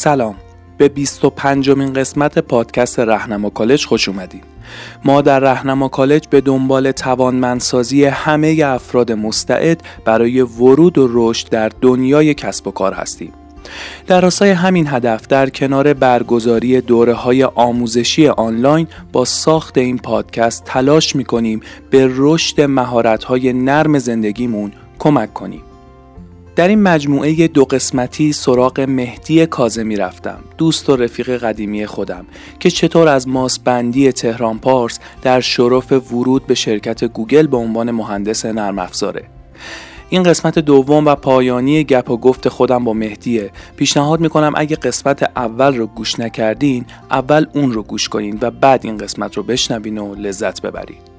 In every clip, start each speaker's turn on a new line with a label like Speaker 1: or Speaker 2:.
Speaker 1: سلام به 25 مین قسمت پادکست رهنما کالج خوش اومدید. ما در رهنما کالج به دنبال توانمندسازی همه افراد مستعد برای ورود و رشد در دنیای کسب و کار هستیم. در راستای همین هدف در کنار برگزاری دوره های آموزشی آنلاین با ساخت این پادکست تلاش می به رشد مهارت های نرم زندگیمون کمک کنیم. در این مجموعه دو قسمتی سراغ مهدی کازمی رفتم دوست و رفیق قدیمی خودم که چطور از ماسبندی تهران پارس در شرف ورود به شرکت گوگل به عنوان مهندس نرم افزاره. این قسمت دوم و پایانی گپ و گفت خودم با مهدیه. پیشنهاد می‌کنم اگه قسمت اول رو گوش نکردین اول اون رو گوش کنین و بعد این قسمت رو بشنوین و لذت ببرید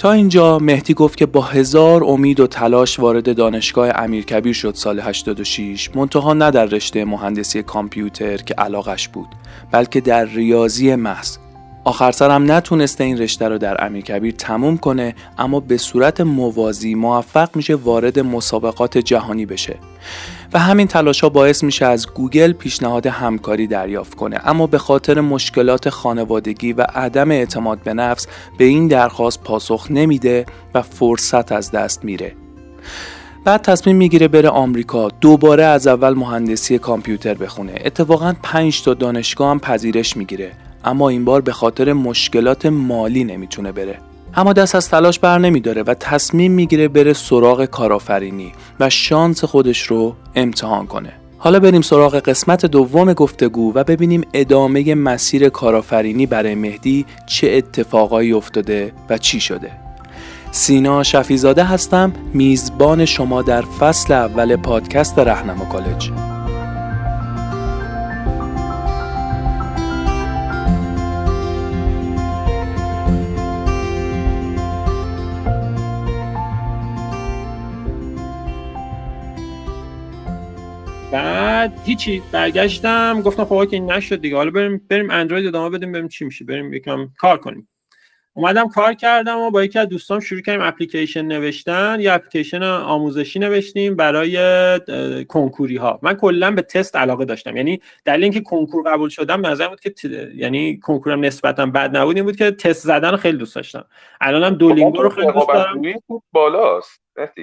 Speaker 1: تا اینجا مهدی گفت که با هزار امید و تلاش وارد دانشگاه امیرکبیر شد سال 86 منتها نه در رشته مهندسی کامپیوتر که علاقش بود بلکه در ریاضی محض. آخر سرم نتونسته این رشته رو در امیرکبیر تموم کنه اما به صورت موازی موفق میشه وارد مسابقات جهانی بشه. و همین تلاش ها باعث میشه از گوگل پیشنهاد همکاری دریافت کنه. اما به خاطر مشکلات خانوادگی و عدم اعتماد به نفس به این درخواست پاسخ نمیده و فرصت از دست میره. بعد تصمیم می‌گیره بره آمریکا دوباره از اول مهندسی کامپیوتر بخونه. اتفاقا 5 تا دانشگاه هم پذیرش می‌گیره. اما این بار به خاطر مشکلات مالی نمی‌تونه بره. اما دست از تلاش بر نمیداره و تصمیم می‌گیره بره سراغ کارآفرینی و شانس خودش رو امتحان کنه. حالا بریم سراغ قسمت دوم گفتگو و ببینیم ادامه مسیر کارآفرینی برای مهدی چه اتفاقایی افتاده و چی شده. سینا شفیزاده هستم میزبان شما در فصل اول پادکست رهنما کالج.
Speaker 2: بعد هیچی برگشتم گفتم خب که این نشد دیگه. حالا بریم بریم اندروید ادامه بدیم ببینیم چی میشه. بریم یکم کار کنیم. اومدم کار کردم و با یکی از دوستام شروع کردیم اپلیکیشن نوشتن. یه اپلیکیشن آموزشی نوشتیم برای کنکوری ها من کلا به تست علاقه داشتم. یعنی دلیل اینکه کنکور قبول شدم نظر بود که ت... یعنی کنکورم نسبتا بد نبود این بود که تست زدن خیلی دوست داشتم. الانم دولینگو رو خیلی دوست دارم.
Speaker 3: بالاست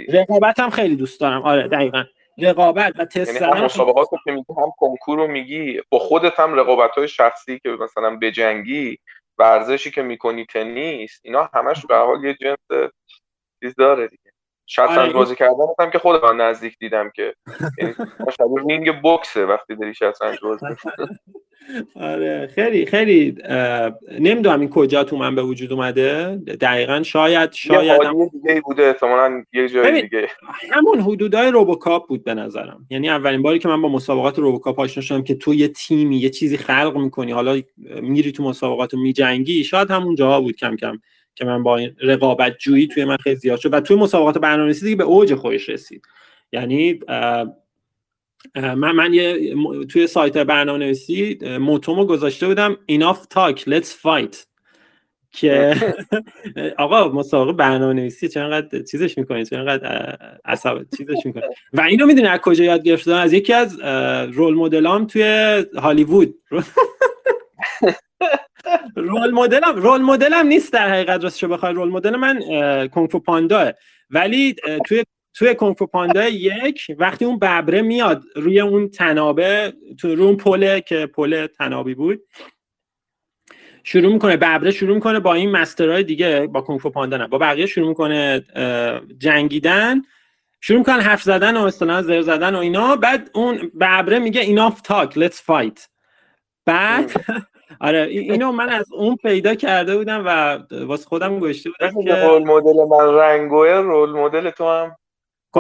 Speaker 2: رقابتم خیلی دوست دارم. آره دقیقاً. رقابت و تست یعنی
Speaker 3: هم مسابقات که میگی هم کنکور رو میگی با خودت هم رقابت های شخصی که مثلا بجنگی ورزشی که می‌کنی تنیس اینا همش به حال یه جنس چیز داره دیگه. شطرنج آره، بازی کردن هم که خودم نزدیک دیدم که. یعنی رینگ بوکسه وقتی داری شطرنج بازی
Speaker 2: آره. خیلی خیلی نمی‌دونم این کجا تو من به وجود اومده. دقیقا شاید شاید
Speaker 3: هم... دیگه بوده احتمالاً یه جای دیگه.
Speaker 2: همون حدودای روبوکاپ بود به نظرم. یعنی اولین باری که من با مسابقات روبوکاپ آشنا شدم که تو یه تیمی یه چیزی خلق می‌کنی حالا میری تو مسابقات و میجنگی شاید همون جاها بود کم کم که من با این رقابت جویی توی من خیلی زیاد شد. و توی مسابقات برنامه‌نویسی دیگه به اوج خودش رسید. یعنی من من یه توی سایت برنامه نویسی موتومو گذاشته بودم enough talk let's fight. که آقا مسابقه برنامه نویسی چقدر چیزش می‌کنید چقدر عصب چیزش می‌کنید و اینو می‌دونی از کجا یاد گرفتم؟ از یکی از رول مدلام توی هالیوود. رول مدلم رول مدلم نیست در حقیقت راستش بخوای. رول مدل من کنفو پاندا ولی توی توی کنفو پاندا یک وقتی اون ببره میاد روی اون تنابه تو روی اون پله که پل تنابی بود شروع می‌کنه ببره شروع می‌کنه با این مسترهای دیگه با کنفو پاندا نه با بقیه شروع می‌کنه جنگیدن. شروع می‌کنن حرف زدن و اصطلاحا زر زدن و اینا. بعد اون ببره میگه enough talk let's fight. بعد آره اینو من از اون پیدا کرده بودم و واسه خودم گوشته بودم که
Speaker 3: رول مدل من رنگوه رول مدل تو هم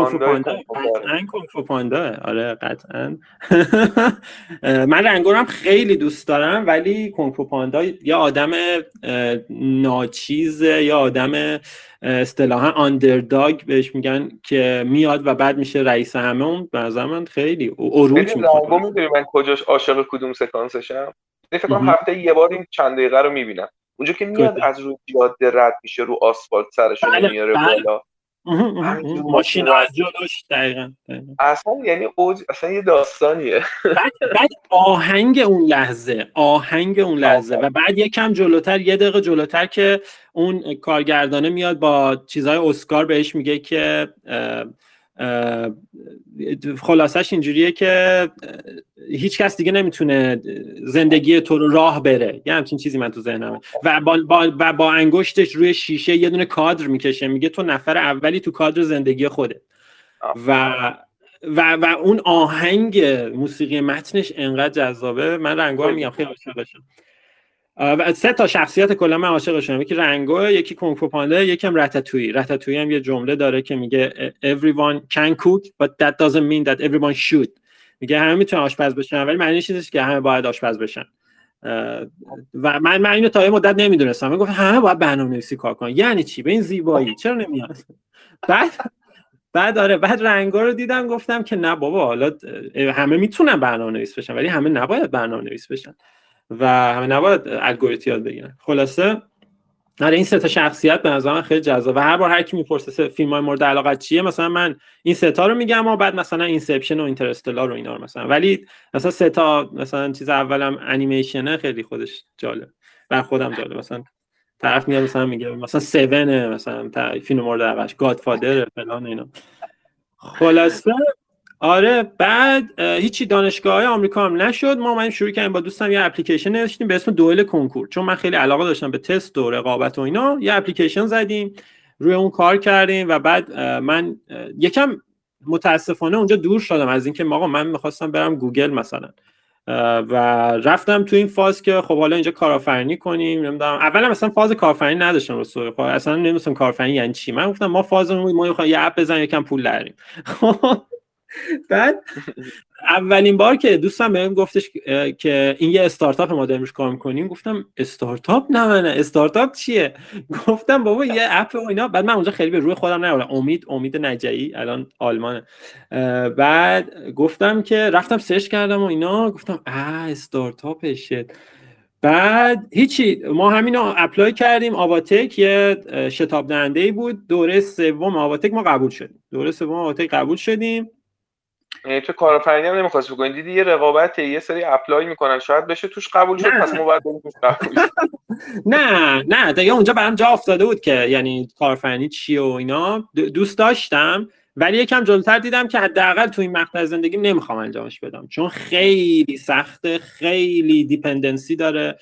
Speaker 2: کنفو پاندا قطعا کنفو پاندا آره قطعا. من رنگورم خیلی دوست دارم ولی کنفو پاندا یه آدم ناچیز یا آدم اصطلاحا آندرداگ بهش میگن که میاد و بعد میشه رئیس همه اون. به من خیلی عروج
Speaker 3: می‌کنه. من کجاش عاشق کدوم سکانسشم؟ فکر کنم هفته یه بار این چند دقیقه رو می‌بینم. اونجا که میاد از روی جاده رد میشه رو آسفالت سرش بله، میاره بله. بالا.
Speaker 2: ماشین از جلوش دقیقا,
Speaker 3: اصلا یعنی اوج اصلا یه داستانیه.
Speaker 2: بعد, آهنگ اون لحظه آهنگ اون لحظه. و بعد یکم جلوتر یه دقیقه جلوتر که اون کارگردانه میاد با چیزهای اسکار بهش میگه که خلاصش اینجوریه که هیچ کس دیگه نمی‌تونه زندگی تو رو راه بره. یه همچین چیزی من تو ذهنمه. و با, با, با انگشتش روی شیشه یه دونه کادر می‌کشه. میگه تو نفر اولی تو کادر زندگی خوده و و و اون آهنگ موسیقی متنش انقدر جذابه. من رنگا میگم. خیلی عاشقشم و سه تا شخصیت کلا من عاشقشم یکی رنگو یکی کنگفو پاندا یکم رتاتوی رتاتوی هم یه جمله داره که میگه everyone can cook but that doesn't mean that everyone should. میگه همه می‌تونن آشپز بشن ولی معنی چیزش که همه باید آشپز بشن. و من من اینو تا یه مدت نمی‌دونستم. من گفت همه باید برنامه‌نویسی کار کنن. یعنی چی؟ به این زیبایی؟ چرا نمیاد؟ بعد بعد آره بعد رنگا رو دیدم گفتم که نه بابا حالا همه می‌تونن برنامه‌نویس بشن ولی همه نباید برنامه‌نویس بشن. و همه نباید الگوریتم یاد بگیرن. خلاصه آره این سه تا شخصیت به نظر خیلی جذاب و هر بار هر کی می‌پرسه فیلم های مورد علاقت چیه مثلا من این سه تا رو میگم و بعد مثلا Inception و Interstellar رو اینا رو مثلا. ولی مثلا سه تا مثلا چیز اولم انیمیشنه خیلی خودش جالب. برا خودم جالب. مثلا طرف میاد مثلا میگه مثلا 7 مثلا فیلم مورد علاقش Godfather فلان اینا. خلاصه آره بعد هیچی دانشگاه آمریکا هم نشد. ما من شروع کردیم با دوستم یه اپلیکیشن نوشتیم به اسم دوئل کنکور. چون من خیلی علاقه داشتم به تست و رقابت و اینا یه اپلیکیشن زدیم روی اون کار کردیم و بعد من یکم متاسفانه اونجا دور شدم از اینکه آقا من می‌خواستم برم گوگل مثلا. و رفتم تو این فاز که خب حالا اینجا کارآفرینی کنیم نمی‌دونم. اولا مثلا فاز کارآفرینی نداشتم رو خب اصلا نمی‌دونم کارآفرینی یعنی چی. من گفتم ما فاز ما یه اپ بزنیم یکم پول درآریم بعد اولین بار که دوستم بهم گفتش که این یه استارتاپ ما داریم کار می‌کنیم گفتم استارتاپ؟ نه من استارتاپ چیه؟ گفتم بابا یه اپ و اینا. بعد من اونجا خیلی به روی خودم نیاوردم امید امید نجایی الان آلمانه. بعد گفتم که رفتم سرچ کردم و اینا. گفتم اه استارتاپ شد بعد هیچی ما همین apply کردیم. آواتک یه شتاب دهنده بود. دوره سوم آواتک ما قبول شدیم. دوره سوم آواتک قبول شدیم.
Speaker 3: یعنی تو کارآفرینی هم نمی‌خواست بکنی. دیدی یه رقابت یه سری apply می‌کنن. شاید بشه توش قبول شد پس ما باید توش قبول
Speaker 2: نه نه. دیگه اونجا برام جا افتاده بود که یعنی کارآفرینی چیه و اینا. دوست داشتم ولی یکم جلوتر دیدم که حداقل تو این مقطع زندگی نمی‌خوام انجامش بدم. چون خیلی سخته خیلی dependency داره.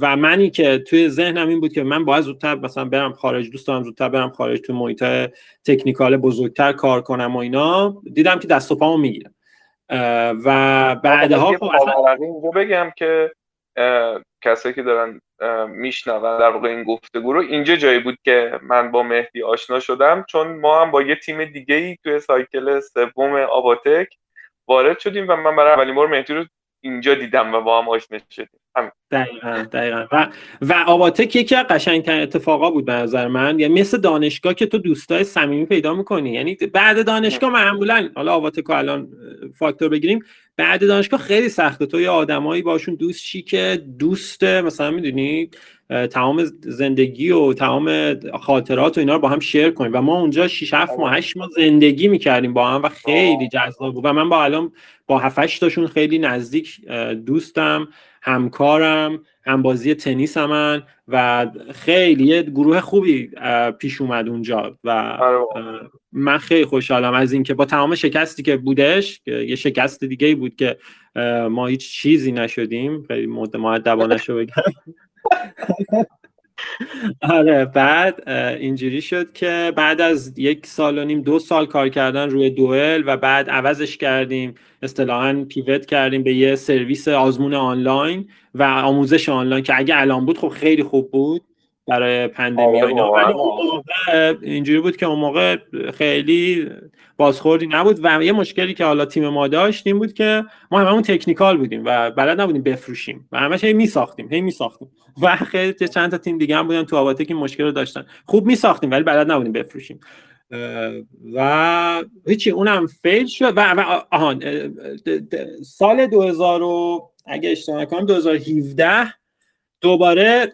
Speaker 2: و منی که توی ذهنم این بود که من باید زودتر مثلا برم خارج دوست دارم زودتر برم خارج توی محیط تکنیکال بزرگتر کار کنم و اینا دیدم که دست و پامو می‌گیرم. و بعدها
Speaker 3: خب بگم که کسایی که دارن میشنون در واقع این گفتگو رو اینجا جایی بود که من با مهدی آشنا شدم چون ما هم با یه تیم دیگه ای توی سایکل سوم آباتک وارد شدیم و من برای اولین بار مهدی رو اینجا دیدم و با هم آشنا شدیم.
Speaker 2: دقیقا دقیقا. و, و آباتک یکی از قشنگترین اتفاقا بود به نظر من. یعنی مثل دانشگاه که تو دوستای صمیمی پیدا می‌کنی. یعنی بعد دانشگاه معمولا حالا آباتک الان فاکتور بگیریم. بعد دانشگاه خیلی سخته. تو یه آدمایی باشون دوست چی که دوست مثلا می‌دونی تمام زندگی و تمام خاطرات و اینا رو با هم شیر کنیم. و ما اونجا 6 7 ماه 8 ماه زندگی می‌کردیم با هم و خیلی جذاب بود. و من با الان با 7 تاشون خیلی نزدیک دوستم. همکارم همبازی تنیس من و خیلی یه گروه خوبی پیش اومد اونجا و آره. من خیلی خوشحالم از اینکه با تمام شکستی که بودش یه شکست دیگه بود که ما هیچ چیزی نشدیم. خیلی مؤدبانه شو بگم. آره بعد اینجوری شد که بعد از یک سال و نیم دو سال کار کردن روی دوئل و بعد عوضش کردیم اصطلاحا پیوت کردیم به یه سرویس آزمون آنلاین و آموزش آنلاین که اگه الان بود خب خیلی خوب بود برای پندمی آره ولی اینجوری بود که اون موقع خیلی بازخوردی نبود و یه مشکلی که حالا تیم ما داشت این بود که ما هممون تکنیکال بودیم و بلد نبودیم بفروشیم و همش هی میساختیم هی میساختیم. و خیلی چند تا تیم دیگه هم بودن تو آواتک این مشکل رو داشتن. خوب میساختیم ولی بلد نبودیم بفروشیم. و هیچی اونم fail شد و, و آهان سال 2000 اگه اشتباه کنم 2017 دوباره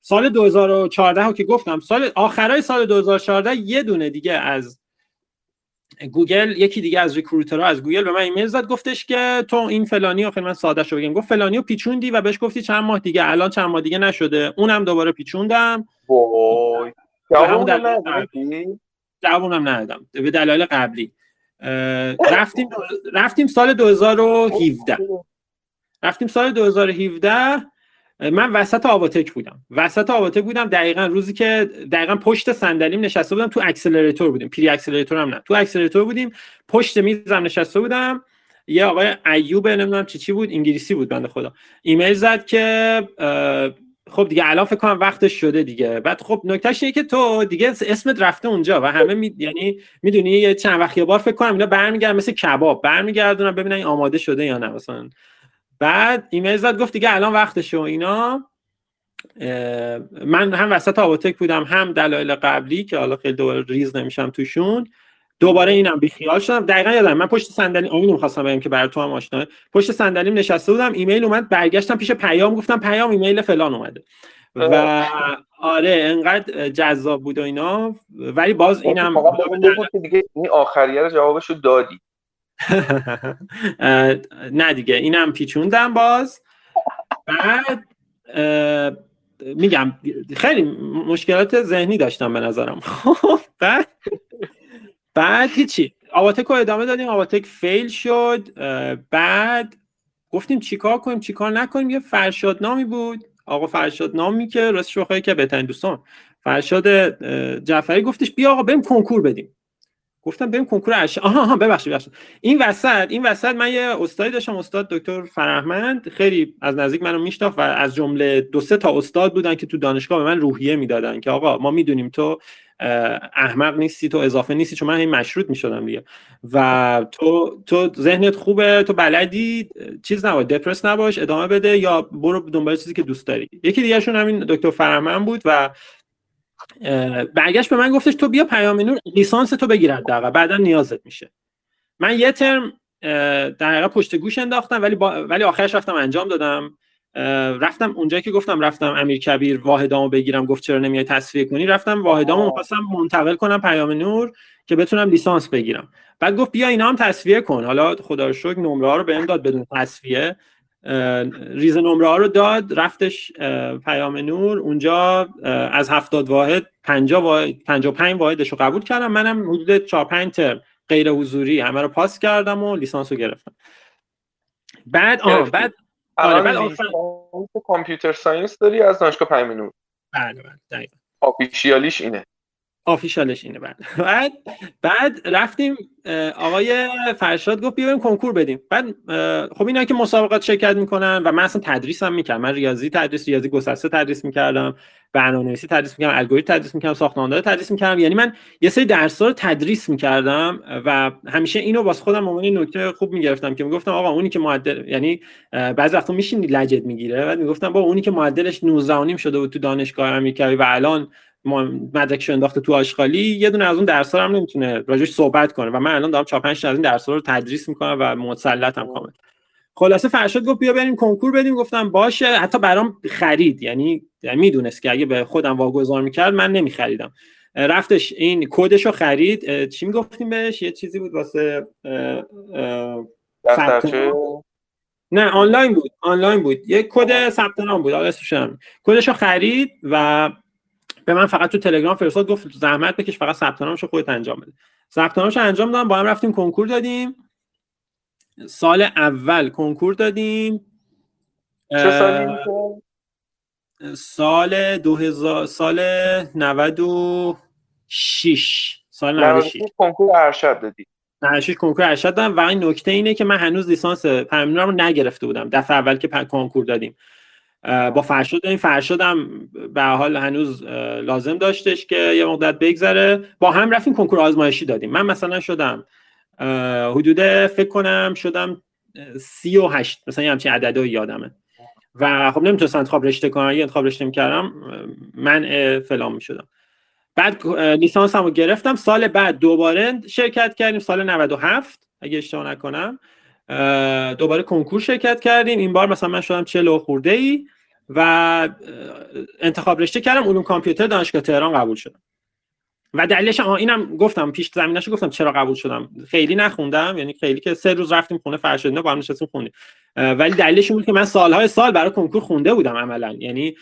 Speaker 2: سال 2014 که گفتم سال آخرای سال 2014 یه دونه دیگه از گوگل یکی دیگه از recruiter ها از گوگل به من ایمیل زد گفتش که تو این فلانی آخر من ساده شو بگم گفت فلانی رو پیچوندی و بهش گفتی چند ماه دیگه الان چند ماه دیگه نشده. اونم دوباره پیچوندم.
Speaker 3: وای.
Speaker 2: جوابم ندادم. به دلایل قبلی. رفتیم رفتیم سال 2017 رفتیم سال 2017 من وسط آواتک بودم. وسط آواتک بودم دقیقا روزی که دقیقا پشت صندلیم نشسته بودم تو accelerator بودیم. pre accelerator هم نه. تو accelerator بودیم پشت میزم نشسته بودم. یه آقای ایوب نمی‌دونم چی چی بود؟ انگلیسی بود بنده خدا. ایمیل زد که خب دیگه الان فکر کنم وقتش شده دیگه. بعد خب نکتهش اینه که تو دیگه اسمت رفته اونجا و همه می... یعنی می‌دونی چند وقت یه بار فکر کنم اینا برمیگردن مثل کباب. برمیگردونن ببینن آماده شده یا نه مثلا. بعد ایمیل زد گفت دیگه الان وقتشه و اینا. من هم وسط آواتک بودم هم دلایل قبلی که حالا خیلی دوباره ریز نمیشم توشون. دوباره اینم بیخیال شدم. دقیقا یادم من پشت صندلی اون می‌خواستم بگم که برای تو هم آشنا پشت صندلیم نشسته بودم ایمیل اومد برگشتم پیش پیام گفتم پیام ایمیل فلان اومده. و آره انقدر جذاب بود و اینا. ولی باز اینم
Speaker 3: دیگه این آخریه رو جوابشو دادی.
Speaker 2: نه دیگه اینم پیچوندم باز. بعد میگم خیلی مشکلات ذهنی داشتم به نظرم. خب، بعد بعد هیچی. آواتک رو ادامه دادیم آواتک فیل شد. بعد گفتیم چیکار کنیم چیکار نکنیم؟ یه فرشاد نامی بود. آقا فرشاد نامی که راست شوخه که بهترین دوستان. فرشاد جعفری گفتش بیا آقا بریم کنکور بدیم. گفتم بریم کنکور ارشد آها آها ببخشید ببخشید. این وسط این وسط من یه استادی داشتم استاد دکتر فرهمند. خیلی از نزدیک منو میشناخت و از جمله دو سه تا استاد بودن که تو دانشگاه به من روحیه می‌دادن که آقا ما می‌دونیم تو احمق نیستی تو اضافه نیستی چون من این مشروط می‌شدم دیگه. و تو تو ذهنت خوبه تو بلدی چیز نباش دپرس نباش ادامه بده یا برو دنبال چیزی که دوست داری. یکی دیگهشون همین دکتر فرهمند بود و برگشت به من گفتش تو بیا پیام نور لیسانس تو بگیر حداقل بعدا نیازت میشه. من یه ترم در پشت گوش انداختم ولی ولی آخرش رفتم انجام دادم. رفتم اونجایی که گفتم رفتم امیر کبیر واحدامو بگیرم گفت چرا نمیای تصفیه کنی؟ رفتم واحدامو می‌خواستم منتقل کنم پیام نور که بتونم لیسانس بگیرم. بعد گفت بیا اینا هم تسویه کن. حالا خدا رو شکر نمره ها رو بهم داد بدون تسویه. ریز نمره ها رو داد رفتش پیام نور. اونجا از هفتاد واحد 50 واحد 55 واحدش رو قبول کردم. منم حدود 4 5 ترم غیر حضوری همه رو پاس کردم و لیسانس رو گرفتم. بعد آه بعد
Speaker 3: آره بعد آخر computer science داری از دانشگاه پیام نور؟
Speaker 2: بله بله دقیقاً.
Speaker 3: آفیشیالیش اینه.
Speaker 2: آفیشالش اینه بعد. بعد بعد رفتیم آقای فرشاد گفت بیایم کنکور بدیم. بعد خب اینا که مسابقات شرکت می‌کنن و من اصلا تدریسم می‌کردم. من ریاضی تدریس ریاضی گسسته تدریس می‌کردم برنامه‌نویسی تدریس می‌کردم الگوریتم تدریس می‌کردم ساختمانداری تدریس می‌کردم. یعنی من یه سری درس رو تدریس می‌کردم و همیشه اینو واسه خودم عنوان نکته خوب می‌گرفتم که می‌گفتم آقا اونی که معدل یعنی بعضی وقتا میشین لجت می‌گیره. بعد می‌گفتم با اونی که معدلش 19 شده بود تو دانشگاه آمریکایی و الان مدرکش انداخته تو آشغالی یه دونه از اون درس‌ها هم نمی‌تونه راجعش صحبت کنه و من الان دارم 4 5 از این درس‌ها رو تدریس می‌کنم و مسلطم کامل. خلاصه فرشاد گفت بیا بریم کنکور بدیم گفتم باشه. حتی برام خرید یعنی, یعنی می‌دونست که اگه به خودم واگذار می‌کرد من نمیخریدم. رفتش این کدش رو خرید. چی می‌گفتیم بهش؟ یه چیزی بود واسه نه آنلاین بود. آنلاین بود. یه کد ثبت نام بود. حالا کدش رو خرید و به من فقط تو تلگرام فرستاد گفت زحمت بکش فقط ثبت نامشو خودت انجام بده. ثبت نامشو انجام دادم با هم رفتیم کنکور دادیم. سال اول کنکور دادیم.
Speaker 3: چه سالی
Speaker 2: سال 2000 سال 96 سال 96
Speaker 3: کنکور ارشد دادی.
Speaker 2: 96 کنکور ارشد دادم. و این نکته اینه که من هنوز لیسانس پرمینر رو نگرفته بودم. دفعه اول که کنکور دادیم. با فرشاد این فرشاد هم به حال هنوز لازم داشتش که یه مدت بگذره. با هم رفتیم کنکور آزمایشی دادیم. من مثلا شدم حدود فکر کنم شدم سی و هشت. مثلا یه همچین عدده یادمه. و خب نمی‌تونستم انتخاب رشته کنم. یه انتخاب رشته می‌کردم من فلان می‌شدم. بعد لیسانس هم رو گرفتم. سال بعد دوباره شرکت کردیم. سال 97 اگه اشتباه نکنم. دوباره کنکور شرکت کردیم. این بار مثلا من شدم 40 خورده ای و انتخاب رشته کردم. علوم کامپیوتر دانشگاه تهران قبول شدم. و دلیلش اینم گفتم پیش زمینش گفتم چرا قبول شدم. خیلی نخوندم یعنی خیلی که سه روز رفتیم خونه فرشادینه با هم نشستیم خوندیم ولی دلیلش این بود که من سالهای سال برای کنکور خونده بودم عملا. یعنی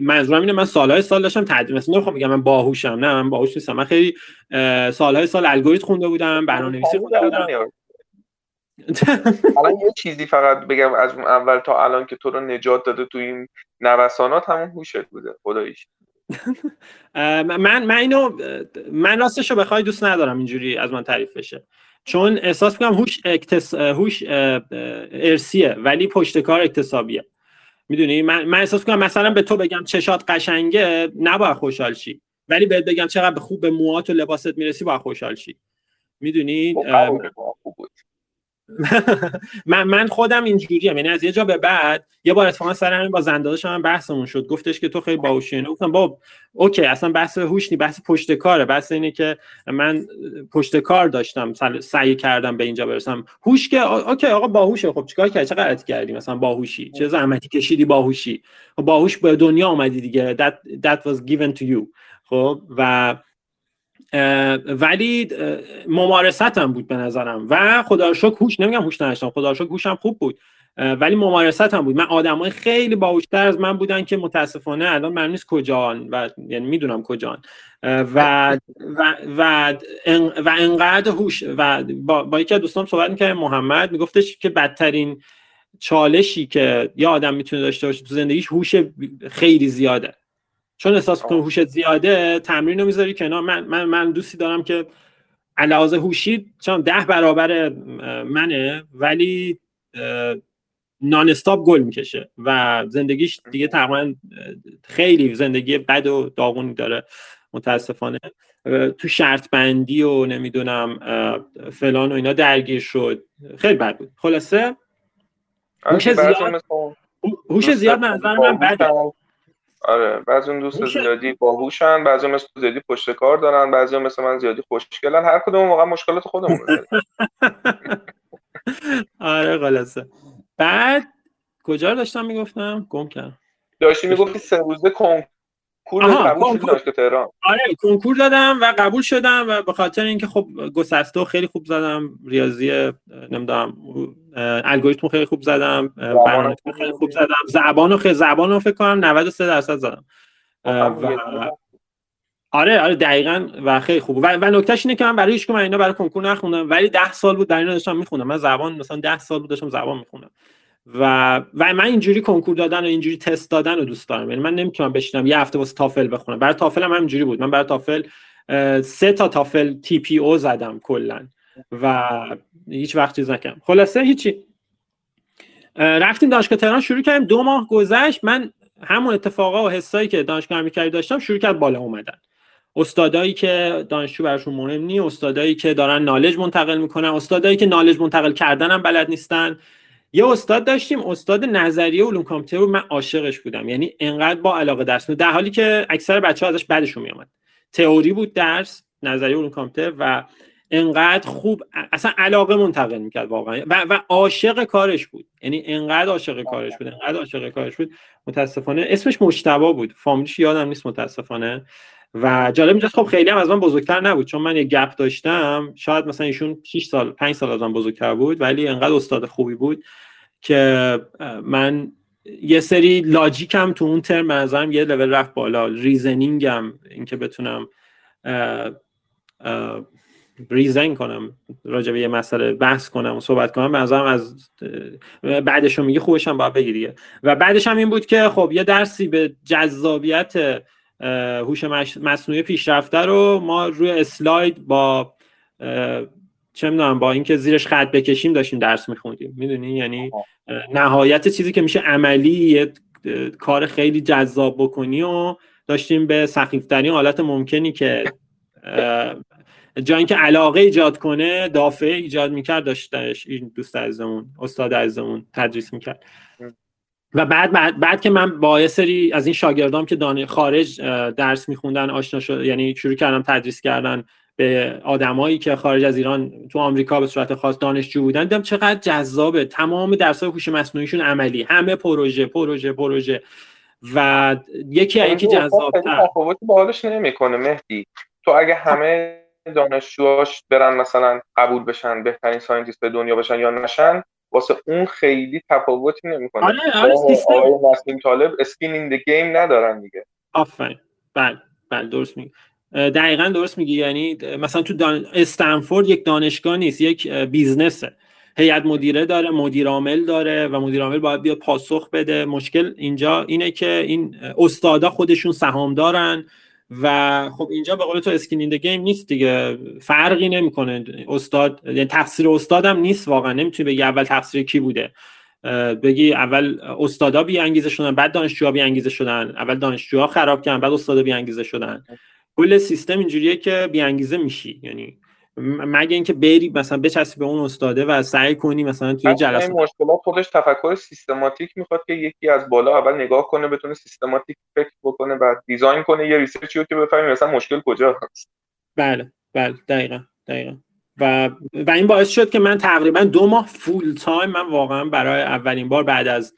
Speaker 2: منظورم اینه من سالهای سال داشتم تدریس. مثلا نمی‌خوام بگم من باهوشم نه من باهوش نیستم. من خیلی سالهای سال الگوریتم خونده بودم برنامه‌نویسی خونده بودم.
Speaker 3: الان یه چیزی فقط بگم از اول تا الان که تو رو نجات داده تو این نوسانات همون هوشت بوده. خداییش.
Speaker 2: من من اینو من راستش رو بخوای دوست ندارم اینجوری از من تعریف بشه. چون احساس می‌کنم هوش اکتس... هوش ارسیه ولی پشت کار اکتسابیه. می‌دونی؟ من, من احساس می‌کنم مثلا به تو بگم چشات قشنگه نباید خوشحال شی. ولی بهت بگم چقدر خوب به موهات و لباست می‌رسی باید خوشحال شی. می‌دونی؟ خب، من من خودم اینجوری یعنی از یه جا به بعد یه بار اتفاقا سر همین با زنداداش من بحثمون شد. گفتش که تو خیلی باهوشی. گفتم بابا okay اصلا بحث هوش نی بحث پشت کاره. بحث اینه که من پشت کار داشتم سعی کردم به اینجا برسم. هوش که okay آقا باهوشه. خب چیکار کردی چه غلطی کردی مثلا باهوشی؟ چه زحمتی کشیدی باهوشی؟ خب باهوش به دنیا اومدی دیگه. That that was given to you. خب و ولی ممارست هم بود به نظرم. و خدا شکر هوش نمیگم هوش نداشتم خدا شکر هوشم خوب بود. ولی ممارست هم بود. من آدمای خیلی باهوشتر از من بودن که متاسفانه الان من نیست کجان و یعنی می‌دونم کجان. و و و, و انقدر هوش و با, با یکی از دوستان صحبت می‌کرد محمد میگفتش که بدترین چالشی که یه آدم می‌تونه داشته باشه تو زندگیش هوش خیلی زیاده. چون احساس کنه هوشت زیاده تمرین رو می‌ذاری کنار. من من من دوستی دارم که علاوه هوشی چون ده برابر منه ولی نان استاپ گل می‌کشه و زندگیش دیگه تقریبا خیلی زندگی بد و داغونی داره متاسفانه. تو شرط بندی و نمی‌دونم فلان و اینا درگیر شد. خیلی بد بود. خلاصه؟
Speaker 3: آره، هوش زیاد
Speaker 2: هوش زیاد نظر من بده.
Speaker 3: آره بعضی اون دوست زیادی باهوشن بعضی مثل زیادی پشت کار دارن بعضی مثل من زیادی خوشگلن. هر کدوم واقعا مشکلات خودمون
Speaker 2: آره خلاصه. بعد کجا داشتم می‌گفتم؟ گم کردم.
Speaker 3: داشتی می‌گفتی سه روزه کنکور. قبول تهران.
Speaker 2: آره کنکور دادم و قبول شدم و به خاطر اینکه خب گسسته خیلی خوب زدم ریاضی نمی‌دونم الگوریتم خیلی خوب زدم برنامه خیلی خوب زدم. زبانو خیلی زبانو فکر کنم 93 درصد زدم. خب، و آره آره دقیقا و خیلی خوب. و, و نکتهش اینه که من برای هیچ من اینا برای کنکور نخوندم ولی 10 سال بود در اینا داشتم میخوندم. من زبان مثلا 10 سال بود داشتم زبان میخوندم. و و من اینجوری کنکور دادن و اینجوری تست دادن رو دوست دارم. یعنی من نمی‌تونم بشینم یه هفته واسه تافل بخونم. برای تافل هم همینجوری بود. من برای تافل سه تا تافل تی پی او زدم کلا. و هیچ وقت چیز نکردم. خلاصه هیچی. رفتیم دانشگاه تهران شروع کردیم. دو ماه گذشت. من همون اتفاقا و حسایی که دانشگاه امیرکبیر داشتم شروع کرد بالا اومدن. استادایی که دانشجو براشون مهم نی استادایی که دارن نالج منتقل می‌کنن استادایی که نالج منتقل کردن هم بلد نیستن. یه استاد داشتیم استاد نظریه علوم کامپیوتر من عاشقش بودم. یعنی انقدر با علاقه درس در حالی که اکثر بچه ها ازش بعدشون میامد تئوری بود درس نظریه علوم کامپیوتر و انقدر خوب اصلا علاقه منتقل می‌کرد واقعا. و, و عاشق کارش بود. یعنی انقدر عاشق کارش بود انقدر عاشق کارش بود. متاسفانه اسمش مشتبا بود. فامیلیش یادم نیست متاسفانه. و جالب اینجاست خب خیلی هم از من بزرگتر نبود چون من یه گپ داشتم شاید مثلا ایشون 6 سال 5 سال از من بزرگتر بود ولی انقدر استاد خوبی بود که من یه سری لاجیکم تو اون ترم نظرم یه لول رفت بالا. ریزنینگم اینکه بتونم ریزن کنم راجع به یه مسئله بحث کنم و صحبت کنم به از بعدش میگه خوبش هم باید بگیریه و بعدش هم این بود که خب یه درسی به جذابیت هوش مصنوعی پیشرفته رو ما روی اسلاید با چه می‌دونم با اینکه زیرش خط بکشیم داشتیم درس میخوندیم. می‌دونی؟ یعنی نهایت چیزی که میشه عملی یه کار خیلی جذاب بکنی و داشتیم به سخیفترین حالت ممکنی که جا اینکه علاقه ایجاد کنه دافعه ایجاد می‌کرد داشتش این دوست عزیزمون استاد عزیزمون تدریس می‌کرد. و بعد, بعد بعد که من با یه سری از این شاگردام که دانه خارج درس میخوندن آشنا شد یعنی شروع کردم تدریس کردن به آدمایی که خارج از ایران تو آمریکا به صورت خاص دانشجو بودن دیدم چقدر جذابه. تمام درسای هوش مصنوعیشون عملی. همه پروژه پروژه پروژه. و یکی یکی جذابتر.
Speaker 3: تفاوتی با حالش نمی‌کنه مهدی. تو اگه همه دانشجوهاش برن مثلا قبول بشن بهترین scientist دنیا بشن یا نشن واسه اون خیلی تفاوتی نمی‌کنه.
Speaker 2: آره آره سیستم.
Speaker 3: آقای طالب skin in the game ندارن دیگه.
Speaker 2: آفرین. بله بله درست میگی. دقیقا درست میگی. یعنی مثلا تو دان... استنفورد یک دانشگاه نیست یک business ه. هیئت مدیره داره مدیر عامل داره و مدیر عامل باید بیاد پاسخ بده. مشکل اینجا اینه که این استادا خودشون سهام دارن و خب اینجا به قول تو skin in the game نیست دیگه. فرقی نمی‌کنه. استاد یعنی تقصیر استادم نیست واقعا. نمی‌تونی بگی اول تقصیر کی بوده. بگی اول استادا بی انگیزه شدن بعد دانشجوها بی انگیزه شدن. اول دانشجوها خراب کردن بعد استادا بی انگیزه شدن کل سیستم اینجوریه که بی انگیزه میشی. یعنی مگه اینکه بری مثلا بچسبی به اون استاده و سعی کنی مثلا توی جلسه
Speaker 3: مشکلات خودش تفکر سیستماتیک می‌خواد که یکی از بالا اول نگاه کنه بتونه سیستماتیک فکر بکنه بعد design کنه یه research ی رو که بفهمی مثلا مشکل کجا هست.
Speaker 2: بله بله دقیقا دقیقا. و و این باعث شد که من تقریبا دو ماه full time من واقعا برای اولین بار بعد از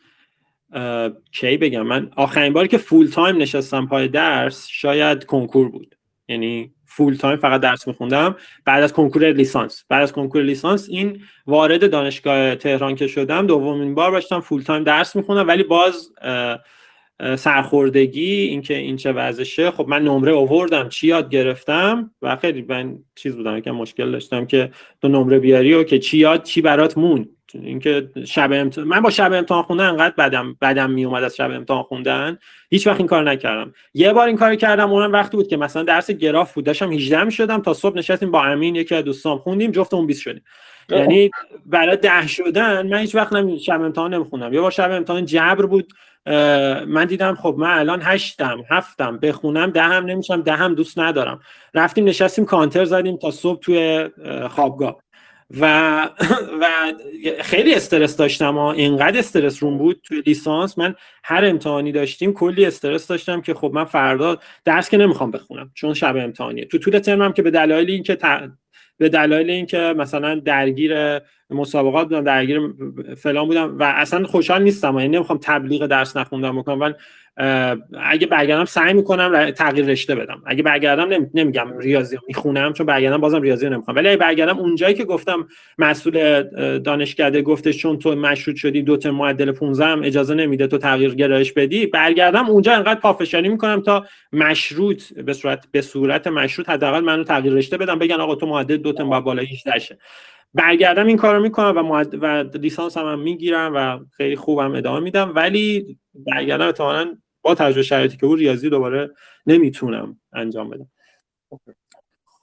Speaker 2: کی بگم من آخرین باری که full time نشستم پای درس شاید کنکور بود. یعنی full time فقط درس میخوندم. بعد از کنکور لیسانس. بعد از کنکور لیسانس این وارد دانشگاه تهران که شدم دومین بار داشتم full time درس میخوندم ولی باز سرخوردگی اینکه این چه وضعشه خب من نمره آوردم چی یاد گرفتم؟ و خیلی من چیز بودم که مشکل داشتم که تو نمره بیاری و که چی یاد چی برات مون اینکه شب امتحان من با شب امتحان خوندن انقدر بدم بدم می اومد از شب امتحان خوندن. هیچ وقت این کار نکردم. یه بار این کار کردم اونم وقتی بود که مثلا درس گراف بود. داشتم 18 می شدم تا صبح نشستیم با امین یکی از دوستام خوندیم جفتمون 20 شدیم. یعنی برای ده شدن من هیچ وقت نمی شب امتحان نمی‌خونم یه بار شب امتحان جبر بود. من دیدم خب من الان هشتم هفتم بخونم دهم نمیشم دهم دوست ندارم. رفتیم نشستیم کانتر زدیم تا صبح توی خوابگاه. و و خیلی استرس داشتم ها. اینقدر استرس روم بود توی لیسانس. من هر امتحانی داشتیم کلی استرس داشتم که خب من فردا درس که نمی‌خوام بخونم چون شب امتحانیه. تو طول ترمم که به دلایل اینکه به دلایل اینکه مثلا درگیر مسابقات بودم درگیر فلان بودم و اصلا خوشحال نیستم. یعنی نمی‌خوام تبلیغ درس نخوندم بکنم من اگه برگردم سعی می‌کنم تغییر رشته بدم. اگه برگردم نمیگم ریاضی می‌خونم چون برگردم بازم ریاضی نمی‌خوام ولی اگه برگردم اونجایی که گفتم مسئول دانشکده گفتش چون تو مشروط شدی دو تا معدل 15 هم اجازه نمیده تو تغییر گرایش بدی برگردم اونجا انقدر پافشاری می‌کنم تا مشروط به صورت به صورت مشروط حداقل منو تغییر رشته بدم بگن آقا تو معدل دو با بالای 18 شه برگردم این کارو می‌کنم و, معد... و لیسانس هم, هم می‌گیرم و خیلی خوبم ادامه میدم. ولی برگردم احتمالاً با تجربه شرایطی که بود ریاضی دوباره نمی‌تونم انجام بدم.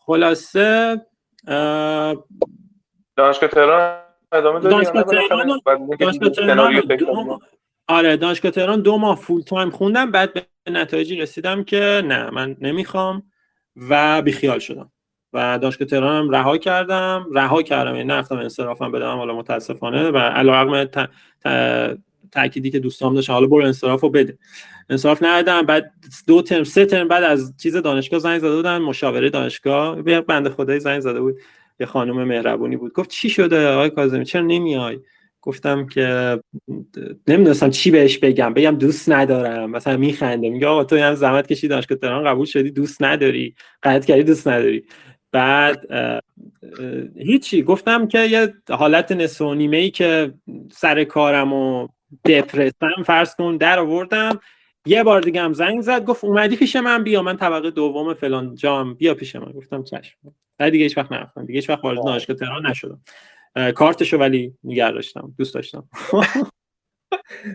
Speaker 2: خلاصه
Speaker 3: دانشگاه تهران ادامه
Speaker 2: دانشگاه تهران دانشگاه تهران دو... آره دانشگاه تهران دو ماه فول تایم خوندم بعد به نتایجی رسیدم که نه من نمی‌خوام و بیخیال شدم. و دانشگاه تهران هم رها کردم. رها کردم یعنی نرفتم انصرافم بدم حالا متاسفانه. و علیرغم ت... تأکیدی که دوستام داشتن حالا برو انصراف بده. انصراف ندادم. بعد دو ترم سه ترم بعد از چیز دانشگاه زنگ زده بودن مشاوره دانشگاه. به بنده خدای زنگ زده بود. یه خانم مهربونی بود. گفت چی شده آقای کاظمی؟ چرا نمیای؟ گفتم که نمی‌دونستم چی بهش بگم. بگم دوست ندارم. مثلا میخنده. میگه آقا تو هم زحمت کشی دانشگاه تهران قبول شدی؟ دوست نداری. قطع کردی دوست نداری. بعد هیچی. گفتم که یه حالت نصف و نیمه ای که سر کارم و دپرسم فرض کن در آوردم. یه بار دیگه هم زنگ زد گفت اومدی پیش من بیا. من طبقه دوم فلان جام بیا پیش من. گفتم چشم. بعد دیگه هیچ وقت نرفتم. دیگه هیچ وقت وارد دانشگاه تهران نشدم. کارتشو ولی نگه داشتم. دوست داشتم.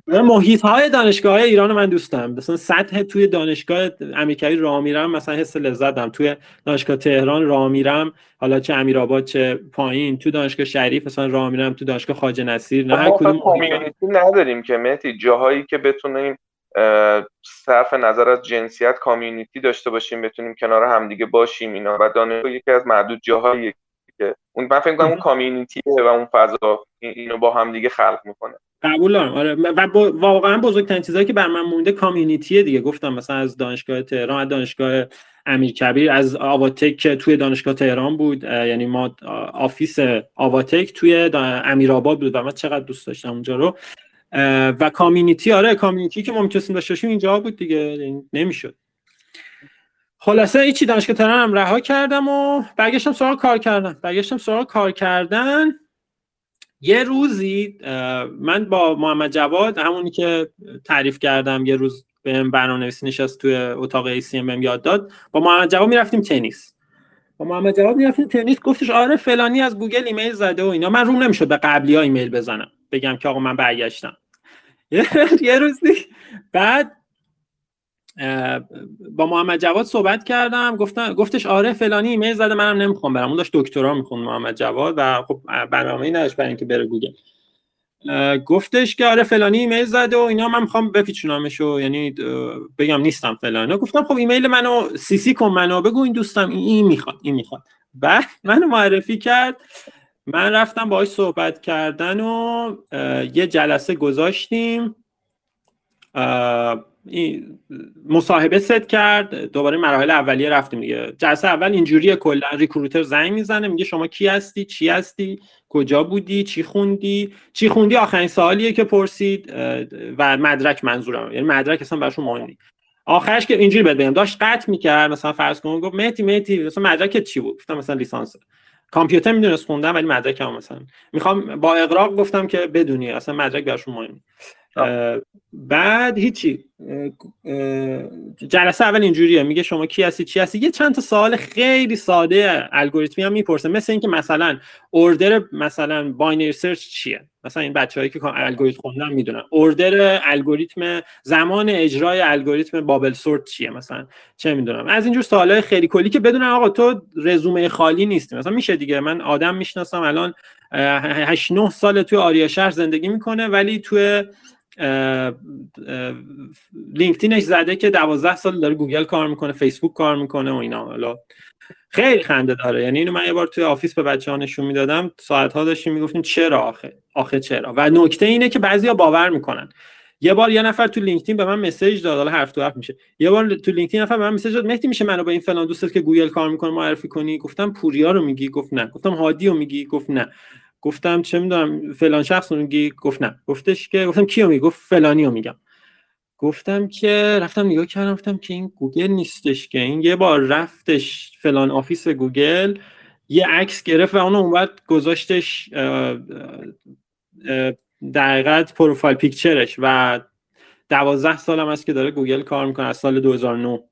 Speaker 2: محیط های دانشگاه های ایران من دوست دارم. مثلا سطح توی دانشگاه امیرکبیر راه میرم مثلا حس لذت دارم. توی دانشگاه تهران راه میرم حالا چه امیرآباد چه پایین. تو دانشگاه شریف مثلا راه میرم تو دانشگاه خواجه نصیر نه هر کدوم
Speaker 3: نداریم که مهدی. جاهایی که بتونیم صرف نظر از جنسیت کامیونیتی داشته باشیم بتونیم کنار همدیگه باشیم اینا. و دانشگاه یکی از معدود جاهایی که اون من فکر کنم اون کامیونیتیه و اون فضا اینو با هم دیگه خلق می‌کنه.
Speaker 2: قبول دارم آره و واقعا بزرگترین چیزایی که بر من مونده کامیونیتیه دیگه. گفتم مثلا از دانشگاه تهران از دانشگاه امیرکبیر از آواتک که توی دانشگاه تهران بود. یعنی ما office آواتک توی امیرآباد بود و من چقدر دوست داشتم اونجا رو. و community آره community که ما می‌تونستیم داشته باشیم اینجا بود دیگه. یعنی نمی‌شد. خلاصه ایچی دانشگاه تهران هم رها کردم و برگشتم سراغ کار کردن. برگشتم سراغ کار کردن. یه روزی من با محمد جواد همونی که تعریف کردم یه روز به برنامه نویسی نشست توی اتاق ACM یاد داد. با محمد جواد می‌رفتیم تنیس. با محمد جواد می‌رفتیم تنیس. گفتش آره فلانی از گوگل ایمیل زده و اینا. من روم نمی‌شد به قبلی ها ایمیل بزنم بگم که آقا من برگشتم. یه روزی بعد با محمد جواد صحبت کردم. گفتم گفتش آره فلانی ایمیل زده منم نمی‌خوام برم. اون داشت دکترا میخون محمد جواد. و خب برنامه‌ای نداشت برای اینکه بره گوگل. گفتش که آره فلانی ایمیل زده و اینا من می‌خوام بپیچونمش و یعنی بگم نیستم فلانی گفتم خب ایمیل منو CC کن منو بگو این دوستم این می‌خواد این می‌خواد. بعد منو معرفی کرد. من رفتم باهاش صحبت کردن و یه جلسه گذاشتیم. مصاحبه ست کرد. دوباره مراحل اولیه رفتیم دیگه. جلسه اول اینجوری کلا. recruiter زنگ می‌زنه میگه شما کی هستی؟ چی هستی؟ کجا بودی؟ چی خوندی؟ چی خوندی؟ آخرین سوالیه که پرسید و مدرک منظورم. یعنی مدرک اصلا براشون مهم آخرش که اینجوری بهت بگم داشت قطع می‌کرد. مثلا فرض کن گفت مهدی مهدی. مثلا مدرک چی بود؟ گفتم مثلا لیسانس. کامپیوتر می‌دونست خوندم ولی مدرکم مثلا. می‌خوام با اقراق گفتم که بدونی اصلا مدرک براشون مهم بعد هیچی. جلسه اول اینجوریه. میگه شما کی هستی چی هستی؟ یه چند تا سوال خیلی ساده الگوریتمی هم می‌پرسه. مثل اینکه مثلا order مثلا binary search چیه؟ مثلا این بچه‌هایی که الگوریتم خوندن می‌دونن. order الگوریتم زمان اجرای الگوریتم bubble sort چیه مثلا؟ چه می‌دونم. از اینجور سوالای خیلی کلی که بدونن آقا تو رزومه خالی نیستی. مثلا میشه دیگه. من آدم می‌شناسم الان 8 9 سال توی آریا شهر زندگی می‌کنه ولی توی لینکدینش زده که دوازده سال داره گوگل کار می‌کنه فیسبوک کار می‌کنه و اینا. حالا خیلی خنده داره. یعنی اینو من یه بار توی office به بچه ها نشون می‌دادم. ساعت ها داشتیم می‌گفتیم چرا آخه؟ آخه چرا؟ و نکته اینه که بعضیا باور می‌کنن. یه بار یه نفر تو لینکدین به من message داد. حالا حرف تو حرف میشه. یه بار تو لینکدین نفر به من message داد. مهدی میشه منو با این فلان دوستت که گوگل کار می‌کنه معرفی کنی؟ گفتم پوریا رو میگی؟ گفت نه. گفتم هادی رو میگی؟ گفت نه. گفتم چه می‌دونم فلان شخص میگی؟ گفت نه. گفتش که گفتم کیو میگی؟ گفت فلانی رو میگم. گفتم که رفتم نگاه کردم گفتم که این گوگل نیستش که. این یه بار رفتش فلان office گوگل یه عکس گرفت و اونو اون گذاشتش دقیقت profile picture ش و دوازده سال هم هست که داره گوگل کار می‌کنه از سال 2009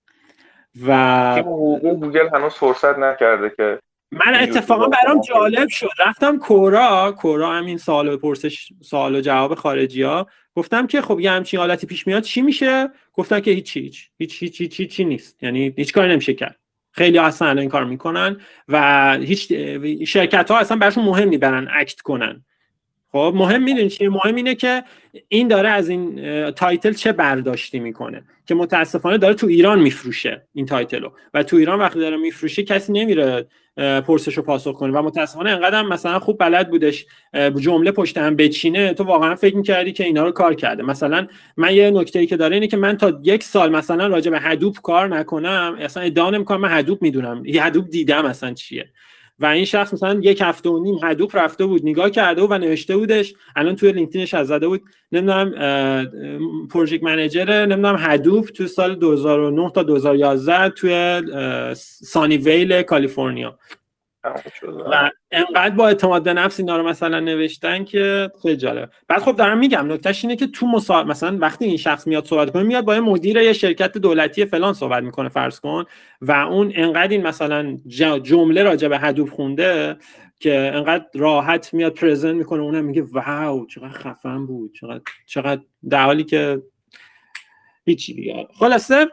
Speaker 2: و
Speaker 3: گوگل هنوز فرصت نکرده که
Speaker 2: من اتفاقا برام جالب شد. رفتم Quora Quora همین سوال پرسش سوال و جواب خارجی ها گفتم که خب یه همچین حالتی پیش میاد چی میشه؟ گفتن که هیچ هیچ هیچ هیچ هیچ هیچ, نیست. یعنی هیچ کاری نمیشه کرد. خیلی اصلا این کار می‌کنن و هیچ شرکت ها اصلا براشون مهم نی برن act کنن. خب مهم می‌دونی چیه؟ مهم اینه که این داره از این title چه برداشتی می‌کنه که متاسفانه داره تو ایران میفروشه این title و. و تو ایران وقتی داره میفروشه کسی نمیره پرسش و پاسخ کنه. و متاسفانه انقدر مثلا خوب بلد بودش جمله پشت هم بچینه. تو واقعا فکر می‌کردی که اینا رو کار کرده. مثلا من یه نکته ای که داره اینه که من تا یک سال مثلا راجع به Hadoop کار نکنم. اصلا ادعا نمی‌کنم من Hadoop می‌دونم. یه Hadoop دیدم مثلا چیه. و این شخص مثلا یک هفته و نیم هدوپ رفته بود نگاه کرده و نوشته بودش. الان توی لینکدینش از زده بود. نمی‌دونم پروژیکت منیجر نمی‌دونم هدوپ تو سال 2009 تا 2011 توی سانی ویل کالیفرنیا. و انقدر با اعتماد به نفس اینا رو مثلا نوشتن که خیلی جالب بعد خب دارم میگم نکتهش اینه که تو مسا... مثلا وقتی این شخص میاد صحبت کنه میاد با یه مدیر یه شرکت دولتی فلان صحبت می‌کنه فرض کن. و اون انقدر این مثلا جمله راجع به هدوب خونده که انقدر راحت میاد پرزنت می‌کنه اونم میگه واو چقدر خفن بود چقدر چقدر در حالی که هیچی دیگه. خلاصه؟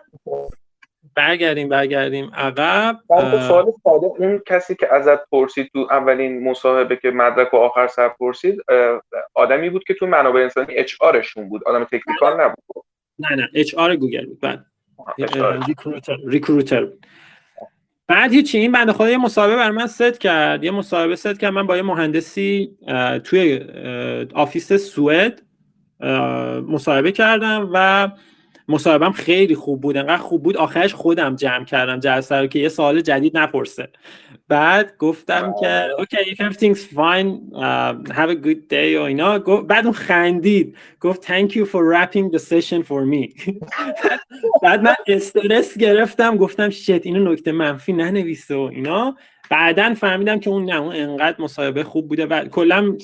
Speaker 2: برگردیم برگردیم. عقب
Speaker 3: سوال ساده اون کسی که ازت پرسید تو اولین مصاحبه که مدرک و آخر سر پرسید آدمی بود که تو منابع انسانی اچ آرشون بود. آدم تکنیکال نبود.
Speaker 2: نه نه. HR گوگل بود. بعد recruiter recruiter بود. بعد هیچی این بنده خدا یه مصاحبه برا من ست کرد. یه مصاحبه ست کرد. من با یه مهندسی توی office سوئد مصاحبه کردم و مصاحبم خیلی خوب بود انقدر خوب بود آخرش خودم جمع کردم جلسه رو که یه سوال جدید نپرسه. بعد گفتم که okay if everything's fine uh, have a good day و اینا. بعد اون خندید. گفت thank you for wrapping the session for me. بعد من استرس گرفتم گفتم شت اینو نکته منفی ننویسه و اینا. بعدا فهمیدم که اون نه اون انقدر مصاحبه خوب بوده و کلا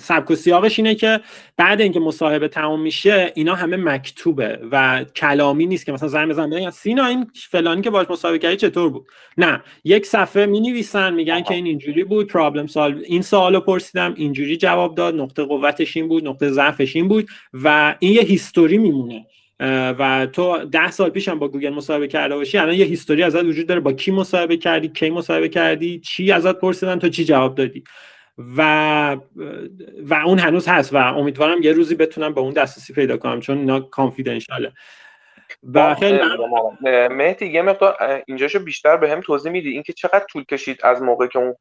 Speaker 2: سبک و سیاقش اینه که بعد اینکه مصاحبه تموم میشه اینا همه مکتوبه و کلامی نیست که مثلا زنگ بزن بگن سینا این فلانی که باش مصاحبه کردی چطور بود؟ نه یک صفحه می نویسن میگن که این اینجوری بود پرابلم سال این سوالو پرسیدم اینجوری جواب داد نقطه قوتش این بود نقطه ضعفش این بود و این یه هیستوری میمونه. و تو ده سال پیش هم با گوگل مصاحبه کرده باشی الان یه history ازت وجود داره با کی مصاحبه کردی کی مصاحبه کردی چی ازت پرسیدن تو چی جواب دادی. و و اون هنوز هست و امیدوارم یه روزی بتونم به اون دسترسی پیدا کنم چون اینا confidential ه
Speaker 3: و خیلی مهدی یه مقدار اینجاشو بیشتر بهم توضیح میدی. اینکه چقدر طول کشید از موقعی که اون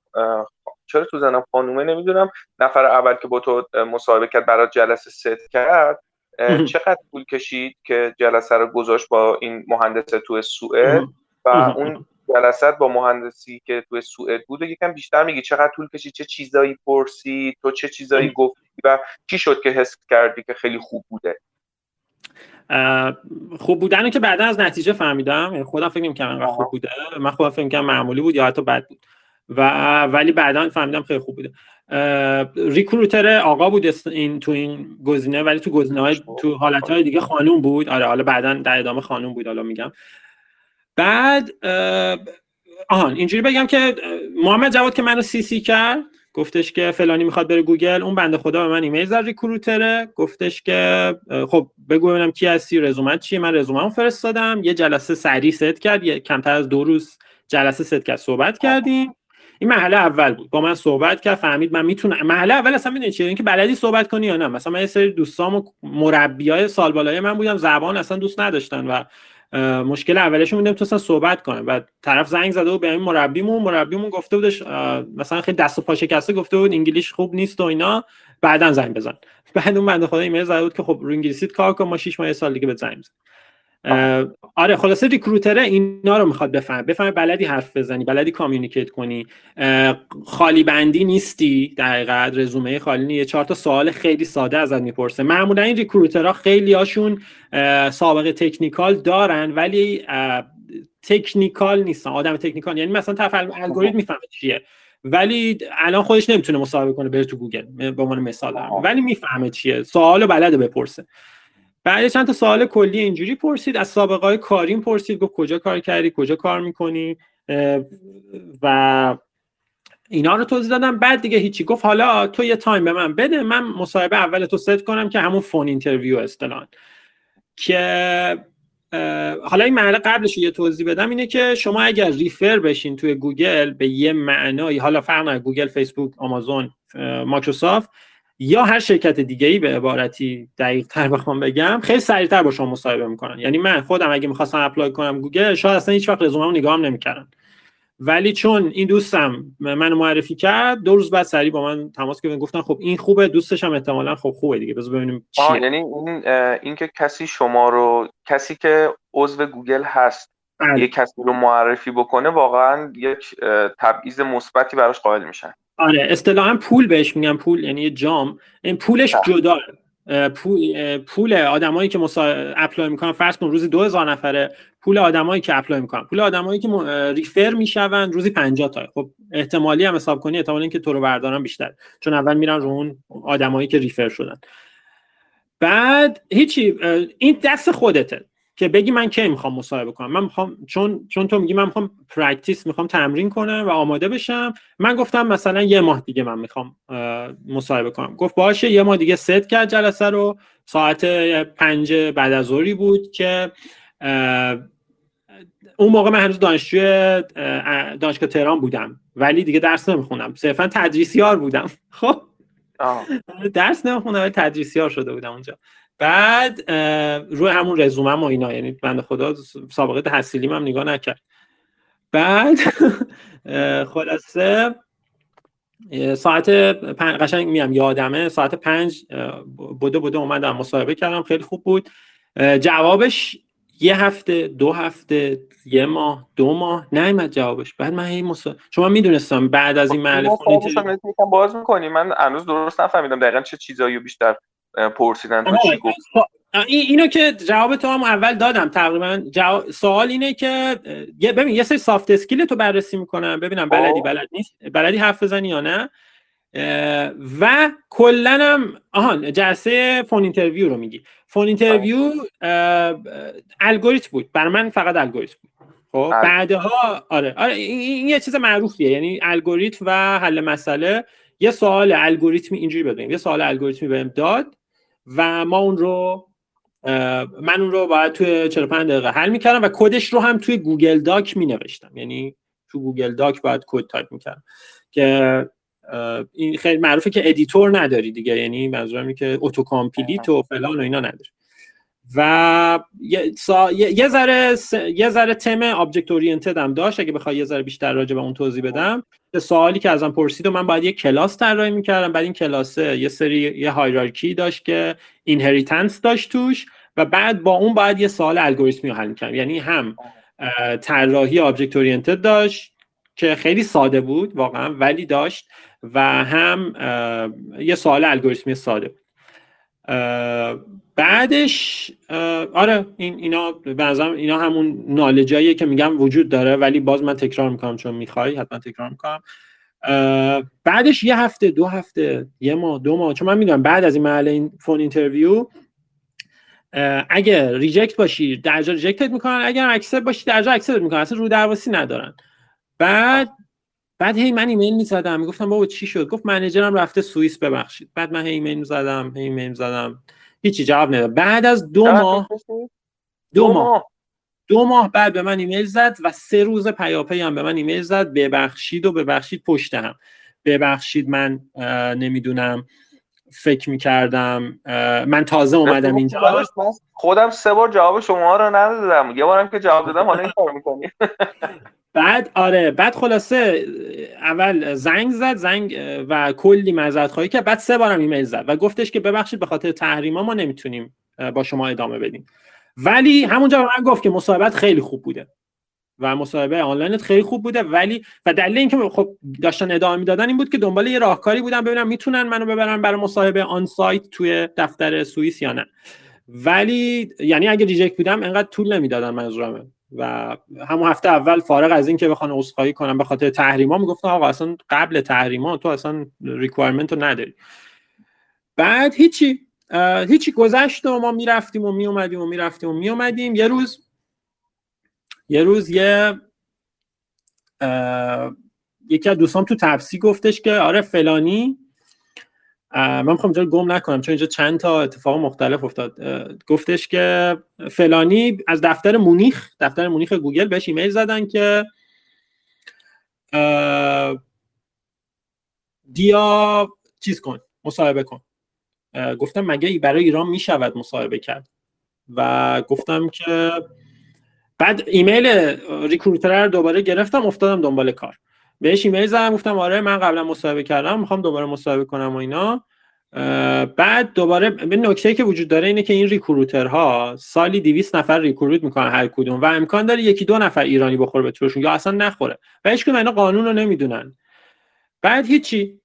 Speaker 3: چرا تو ذهنم خانومه؟ نمی‌دونم. نفر اول که با تو مصاحبه کرد برات جلسه ست کرد. چقدر طول کشید که جلسه رو گذاشت با این مهندس تو سوئد؟ و اون جلسه با مهندسی که تو سوئد بود یکم بیشتر میگی چقدر طول کشید؟ چه چیزایی پرسید؟ تو چه چیزایی گفتی؟ و چی شد که حس کردی که خیلی خوب بوده؟
Speaker 2: خوب بودن که بعدا از نتیجه فهمیدم. یعنی خودم فکر نمی‌کردم انقدر خوب بوده. من خودم فکر معمولی بود یا حتی بد بود. و ولی بعدا فهمیدم خیلی خوب بوده. recruiter آقا بود این تو این گزینه ولی تو گزینه های تو حالت های دیگه خانوم بود. آره حالا بعدا در ادامه خانوم بود حالا میگم. بعد آهان اینجوری بگم که محمد جواد که منو CC کرد گفتش که فلانی می‌خواد بره گوگل اون بنده خدا به من ایمیل زد recruiter ه. گفتش که خب بگو ببینم کی هستی رزومت چیه؟ من رزوممو فرستادم. یه جلسه سریع ست کرد یه کمتر از دو روز جلسه ست کرد. صحبت کردیم. این مرحله اول بود. با من صحبت کرد فهمید من می‌تونم مرحله اول اصلا می‌دونی چیه؟ اینکه بلدی صحبت کنی یا نه. مثلا من یه سری دوستام و مربیای سال بالای من بودم زبان اصلا دوست نداشتن و مشکل اولشون بود نمی‌تونستن صحبت کنن. و طرف زنگ زده و به این مربیمون مربیمون گفته بودش مثلا خیلی دست و پا شکسته گفته بود English خوب نیست و اینا بعدا زنگ بزن. بعد اون بنده خدا ایمیل زده بود که خب رو انگلیسیت کار کن ما 6 ماه سال دیگه به زنگ آره خلاصه recruiter ه اینا رو می‌خواد بفهم بفهم بلدی حرف بزنی بلدی communicate کنی. خالی بندی نیستی دقیقا رزومه خالی نیست چهار تا سوال خیلی ساده ازت می‌پرسه. معمولا این recruiter ها خیلی هاشون سابقه technical دارن ولی technical نیستن. آدم technical یعنی مثلا تفعیل الگوریتم می‌فهمه چیه. ولی الان خودش نمی‌تونه مصاحبه کنه بره تو گوگل به عنوان مثال ولی می‌فهمه چیه. سوالو بلده بپرسه. بعد چند تا سوال کلی اینجوری پرسید. از سابقه های کاریم پرسید گفت کجا کار کردی؟ کجا کار می‌کنی؟ و اینا رو توضیح دادم. بعد دیگه هیچی گفت. حالا تو یه تایم به من بده. من مصاحبه اول تو ست کنم که همون phone interview است الان که حالا این مرحله قبلش یه توضیح بدم اینه که شما اگر refer بشین توی گوگل به یه معنایی حالا فرق گوگل فیسبوک آمازون مایکروسافت یا هر شرکت دیگه ای به عبارتی دقیق تر بخوام بگم خیلی سریعتر با شما مصاحبه می‌کنن. یعنی من خودم اگه می‌خواستم apply کنم گوگل شاید اصلا هیچ وقت رزوممو نگاهم نمی‌کردن. ولی چون این دوستم منو معرفی کرد دو روز بعد سریع با من تماس گرفتن گفتن خب این خوبه دوستش هم احتمالاً خب خوبه دیگه بذار ببینیم
Speaker 3: چیه. یعنی این اینکه کسی شما رو کسی که عضو گوگل هست بله. یه کسی رو معرفی بکنه واقعا یک تبعیض مثبتی براش قائل میشن.
Speaker 2: آره اصطلاحا pool بهش میگن pool یعنی یه جام. این pool ش جدا pool pool آدمایی که مسا... apply می‌کنن. فرض کن روزی 2000 نفره pool آدمایی که apply می‌کنن. pool آدمایی که refer میشن روزی 50 تا. خب احتمالی هم حساب کنی احتمال اینکه تو رو بردارن بیشتر. چون اول میرن رو اون آدمایی که refer شدن. بعد هیچی این دست خودته. که بگی من کی می‌خوام مصاحبه کنم؟ من می‌خوام چون چون تو میگی من می‌خوام practice می‌خوام تمرین کنم و آماده بشم. من گفتم مثلا یه ماه دیگه من می‌خوام مصاحبه کنم. گفت باشه یه ماه دیگه ست کرد جلسه رو. ساعت پنج بعد از ظهری بود که اون موقع من هنوز دانشجوی دانشگاه تهران بودم. ولی دیگه درس نمی‌خونم. صرفا تدریسیار بودم. خب؟ درس نمی‌خونم ولی تدریسیار شده بودم اونجا. بعد روی همون رزومم و اینا یعنی بنده خدا سابقه تحصیلیم هم نگاه نکرد. بعد خلاصه ساعت پنج قشنگ میام یادمه ساعت پنج بوده بوده اومدم مصاحبه کردم خیلی خوب بود. جوابش یه هفته دو هفته یه ماه دو ماه نیومد جوابش. بعد من هی مسا... شما می‌دونستم بعد از این محل
Speaker 3: باز می‌کنی. من هنوز درست نفهمیدم دقیقا چه چیزایی بیشتر پرسیدن تو چی گفت؟
Speaker 2: اینو که جواب تو هم اول دادم. تقریبا سوال اینه که ببین یه سری soft skill تو بررسی می‌کنم. ببینم بلدی بلد نیست بلدی حرف بزنی یا نه. و کلا هم آهان جلسه phone interview رو میگی. phone interview الگوریتم بود. برای من فقط الگوریتم بود. خب. بعدها آره. آره این, یه چیز معروفیه. یعنی الگوریتم و حل مسئله. یه سوال الگوریتمی اینجوری بدیم یه سوال الگوریتمی بهم داد. و ما اون رو من اون رو باید توی 45 دقیقه حل می‌کردم و کدش رو هم توی Google Doc می نوشتم یعنی تو Google Doc باید کد تایپ می‌کردم. که این خیلی معروفه که editor نداری دیگه. یعنی منظورم که auto complete و فلان و اینا نداری. و یه ذره یه ذره تم object oriented هم داشت. اگه بخوای یه ذره بیشتر راجع به اون توضیح بدم سوالی که ازم پرسید و من باید یه کلاس طراحی می‌کردم. بعد این کلاس یه سری یه hierarchy داشت که inheritance داشت توش و بعد با اون باید یه سوال الگوریتمی رو حل می‌کردم. یعنی هم طراحی object oriented داشت که خیلی ساده بود واقعا ولی داشت و هم یه سوال الگوریتمی ساده بود. بعدش آره این اینا بعضا اینا همون نالجاییه که میگم وجود داره ولی باز من تکرار می‌کنم چون می‌خوای حتما تکرار می‌کنم. بعدش یه هفته دو هفته یه ماه دو ماه چون من می‌دونم بعد از این محل این phone interview اگه reject باشی درجا reject ت می‌کنن اگر accept باشی درجا accept می‌کنن اصلا رو درواسی ندارن. بعد بعد هی من ایمیل می‌زدم می‌گفتم بابا چی شد؟ گفت منیجرم رفته سوئیس ببخشید. بعد من هی ایمیل می‌زدم هی ایمیل می‌زدم. هیچی جواب نداد. بعد از دو ماه دو ماه. دو ماه بعد به من ایمیل زد و سه روز پیاپی هم به من ایمیل زد. ببخشید و ببخشید پشت هم ببخشید من نمی‌دونم. فکر می‌کردم من تازه اومدم اینجا.
Speaker 3: خودم سه بار جواب شما رو ندادم. یه بارم که جواب دادم حالا این کار می‌کنی؟
Speaker 2: بعد آره. بعد خلاصه اول زنگ زد زنگ و کلی مزد خواهی که بعد سه بارم ایمیل زد و گفتش که ببخشید به خاطر تحریما ما نمی‌تونیم با شما ادامه بدیم. ولی همونجا به من گفت که مصاحبت خیلی خوب بوده. و مصاحبه آنلاینت خیلی خوب بوده. ولی و دلیل اینکه خب داشتن ادامه می‌دادن این بود که دنبال یه راهکاری بودن ببینم می‌تونن منو ببرن برای مصاحبه on-site توی دفتر سوئیس یا نه. ولی یعنی اگه reject بودم انقدر طول نمی‌دادن منظورمه و همون هفته اول فارغ از این که بخوان عذرخواهی کنم به خاطر تحریما می‌گفتن آقا اصلا قبل تحریما تو اصلا requirement رو نداری. بعد هیچی هیچی گذشت و ما می‌رفتیم و میومدیم و می‌رفتیم و میومدیم. یه روز یه روز یه یکی از دوستان تو تپسی گفتش که آره فلانی من می‌خوام اینجا گم نکنم چون اینجا چند تا اتفاق مختلف افتاد. گفتش که فلانی از دفتر مونیخ دفتر مونیخ گوگل بهش ایمیل زدن که دیا چیز کن مصاحبه کن. گفتم مگه برای ایران می‌شود مصاحبه کرد؟ و گفتم که بعد ایمیل recruiter رو دوباره گرفتم افتادم دنبال کار. بهش ایمیل زدم گفتم آره من قبلا مصاحبه کردم می‌خوام دوباره مصاحبه کنم و اینا. بعد دوباره یه نکته که وجود داره اینه که این recruiter ها سالی 200 نفر recruit می‌کنن هر کدوم و امکان داره یکی دو نفر ایرانی بخوره به تورشون یا اصلا نخوره و هیچ اینا قانون رو نمی‌دونن. بعد هیچی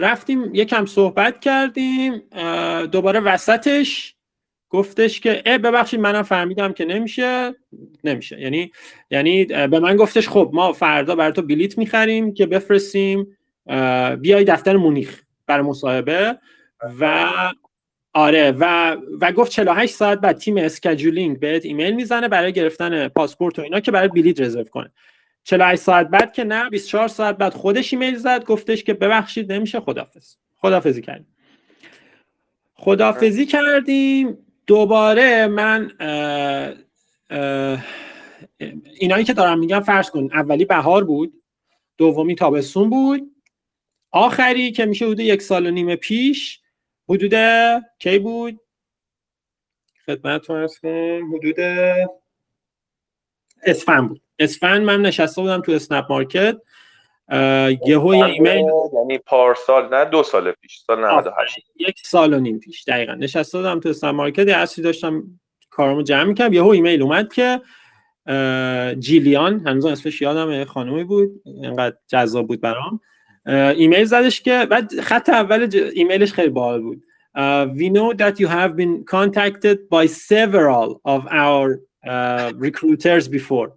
Speaker 2: رفتیم یکم صحبت کردیم دوباره وسطش گفتش که اه ببخشید منم فهمیدم که نمیشه. نمیشه. یعنی یعنی به من گفتش خب ما فردا برای تو بلیت می‌خریم که بفرستیم بیای دفتر مونیخ برای مصاحبه. و آره و و گفت 48 ساعت بعد تیم scheduling بهت ایمیل می‌زنه برای گرفتن پاسپورت و اینا که برای بلیت رزرو کنه. 48 ساعت بعد که نه 24 ساعت بعد خودش ایمیل زد گفتش که ببخشید نمیشه خدافظ خدافظی کردیم. خدافظی کردیم. دوباره من اینایی که دارم میگم فرض کن اولی بهار بود دومی تابستون بود آخری که میشه حدود یک سال و نیم پیش حدود کی بود؟ خدمت حدود اسفند بود. اسفند من نشسته بودم تو اسنپ مارکت. یهو یه ایمیل
Speaker 3: یعنی پارسال نه دو سال پیش سال 98
Speaker 2: یک سال و نیم پیش دقیقا. نشسته بودم تو اسنپ مارکت اصلی داشتم کارمو جمع می‌کردم. یهو ایمیل اومد که جیلیان هنوز اسمش یادم خانومی بود اینقدر جذاب بود برام. ایمیل زدش که بعد خط اول ایمیلش خیلی باحال بود. uh, we know that you have been contacted by several of our uh, recruiters before.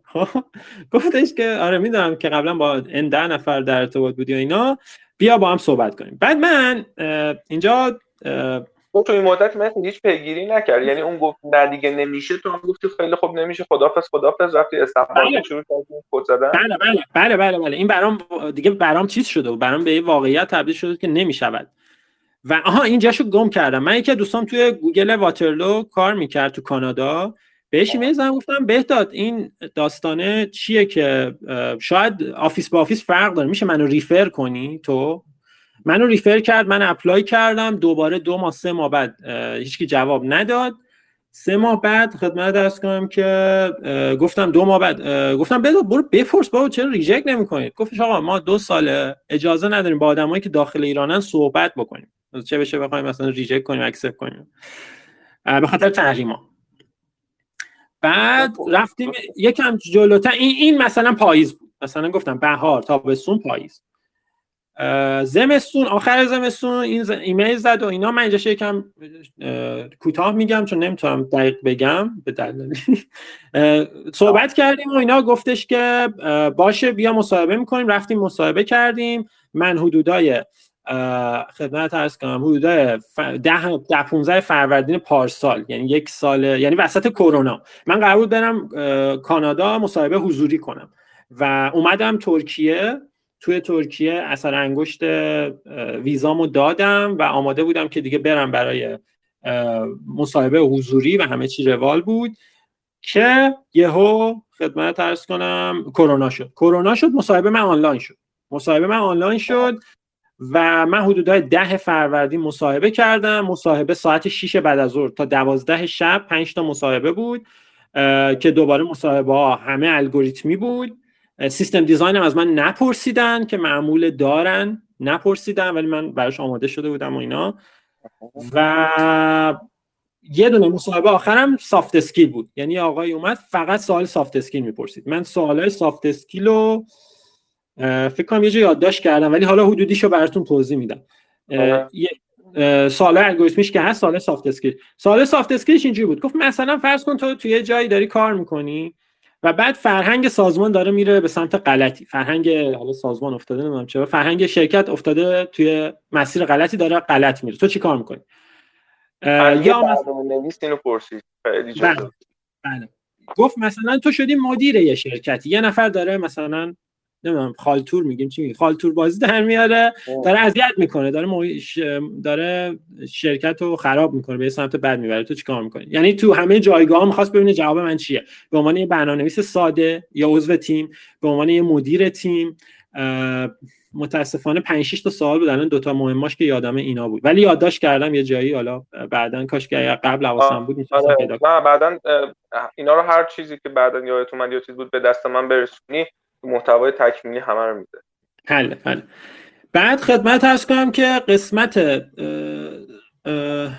Speaker 2: گفتش که آره می‌دونم که قبلا با این ده نفر در ارتباط بودی و اینا. بیا با هم صحبت کنیم. بعد من اینجا
Speaker 3: تو این مدت مثل هیچ پیگیری نکرد. یعنی اون گفت نه دیگه نمیشه. تو هم گفتی خیلی خوب نمیشه. خدافظ خدافظ. رفتی استفاده بله. شروع کردی کد زدن.
Speaker 2: بله بله. بله بله بله. این برام دیگه برام چیز شده و برام به واقعیت تبدیل شده که نمی‌شود. و آها اینجاشو گم کردم. من یکی دوستام توی گوگل واترلو کار می‌کرد تو کانادا. بهش ایمیل زدم گفتم. بهداد این داستانه چیه که شاید office با office فرق داره. میشه منو refer کنی تو؟ منو refer کرد من apply کردم. دوباره دو ماه سه ماه بعد هیچکی جواب نداد. سه ماه بعد خدمتت عرض کنم که گفتم دو ماه بعد گفتم بده برو بپرس بابا چرا reject نمی‌کنید گفتش آقا ما دو ساله اجازه نداریم با آدمایی که داخل ایرانن صحبت بکنیم. چه بشه بخوایم مثلا reject کنیم accept کنیم. به خاطر تحریما. بعد رفتیم یکم جلوتر. این این مثلا پاییز بود. مثلا گفتم بهار تابستون پاییز. زمستون آخر زمستون این ایمیل زد و اینا. من اینجاش یکم کوتاه میگم چون نمی‌تونم دقیق بگم. به دلیل صحبت کردیم و اینا. گفتش که باشه بیا مصاحبه می‌کنیم. رفتیم مصاحبه کردیم. من حدودای خدمت ارز کنم حدودای ده, ده 15 فروردین پارسال یعنی یک سال یعنی وسط کرونا. من قرار بود برم کانادا مصاحبه حضوری کنم و اومدم ترکیه. توی ترکیه اثر انگشت ویزامو دادم و آماده بودم که دیگه برم برای مصاحبه حضوری و همه چی روال بود که یهو خدمت ارز کنم کرونا شد. کرونا شد مصاحبه من آنلاین شد. مصاحبه من آنلاین شد. و من حدودای ده فروردین مصاحبه کردم. مصاحبه ساعت 6 بعد از ظهر تا دوازده شب 5 تا مصاحبه بود که دوباره مصاحبه ها همه الگوریتمی بود. system design هم از من نپرسیدن که معمول دارن نپرسیدن ولی من براش آماده شده بودم و اینا. و یه دونه مصاحبه آخرم soft skill بود. یعنی آقای اومد فقط سوال soft skill می‌پرسید. من سوالای soft skill رو فکر کنم یه جا یادداشت کردم ولی حالا حدودیشو براتون توضیح میدم. سوال الگوریتمیش که هست سوال soft skill سوال soft skill ش اینجوری بود. گفت مثلا فرض کن تو توی جایی داری کار می‌کنی و بعد فرهنگ سازمان داره میره به سمت غلطی. فرهنگ حالا سازمان افتاده نمی‌دونم چرا. فرهنگ شرکت افتاده توی مسیر غلطی داره غلط میره. تو چی کار می‌کنی؟
Speaker 3: یا مثلا پرسید.
Speaker 2: بله. بله. گفت مثلا تو شدی مدیر یه شرکتی. یه نفر داره مثلا نمی‌دونم خالتور میگیم چی میگیم؟ خالتور بازی در میاره داره اذیت می‌کنه داره مویش داره شرکت رو خراب می‌کنه به سمت بد می‌بره. تو چیکار می‌کنی؟ یعنی تو همه جایگاه می‌خواست ببینه جواب من چیه. به عنوان یه برنامه‌نویس ساده یا عضو تیم به عنوان یه مدیر تیم متاسفانه 5 6 تا سوال بود الان دو تا مهماش که یادم اینا بود. ولی یادداشت کردم یه جایی حالا بعدا کاش که قبل حواسم بود
Speaker 3: آره. نه بعدا اینا رو هر چیزی که بعدا یادتون من یه چیز بود به دست من برسونی. محتوای تکمیلی همه رو میده.
Speaker 2: حل حل بعد خدمت هست کنم که قسمت اه اه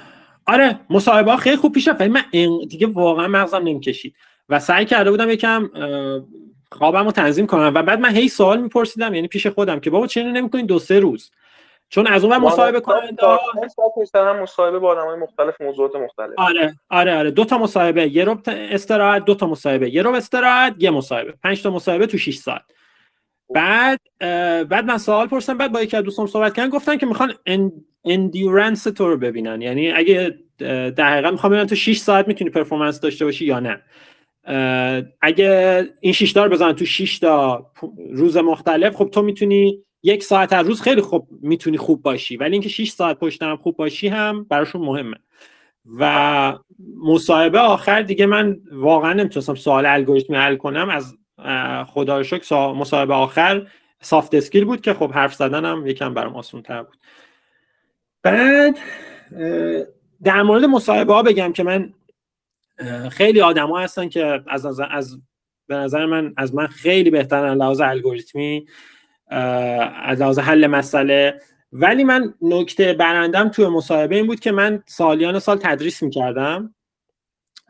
Speaker 2: آره مصاحبه خیلی خوب پیش رفت من دیگه واقعا مغزم نمی‌کشید. و سعی کرده بودم یکم خوابم رو تنظیم کنم. و بعد من هی سوال میپرسیدم یعنی پیش خودم که بابا چرا نمی‌کنین دو سه روز؟ چون از اون مصاحبه کننده
Speaker 3: هم مصاحبه با آدمای مختلف موضوعات مختلف.
Speaker 2: آره آره آره. دو تا مصاحبه یه ربع استراحت دو تا مصاحبه. یه ربع استراحت یه مصاحبه. پنج تا مصاحبه تو 6 ساعت. بعد بعد من سوال پرسیدم. بعد با یکی از دوستان صحبت کردن گفتن که می‌خوان endurance تو رو ببینن. یعنی اگه دقیقا می‌خوام ببینن تو 6 ساعت می‌تونی performance داشته باشی یا نه. اگه این 6 تا رو بزنن تو 6 تا روز مختلف خب تو می‌تونی یک ساعت هر روز خیلی خوب می‌تونی خوب باشی ولی اینکه 6 ساعت پشت هم خوب باشی هم براشون مهمه. و مصاحبه آخر دیگه من واقعا نمی‌تونستم سوال الگوریتمی حل کنم. از خدا شکر مصاحبه آخر سافت اسکیل بود که خب حرف زدنم یکم برام آسان تر بود. بعد در مورد مصاحبه ها بگم که من خیلی آدما هستن که از از, از به نظر من از من خیلی بهترن لحاظ الگوریتمی. از لحاظ حل مسئله. ولی من نکته برندم توی مصاحبه این بود که من سالیان سال تدریس می‌کردم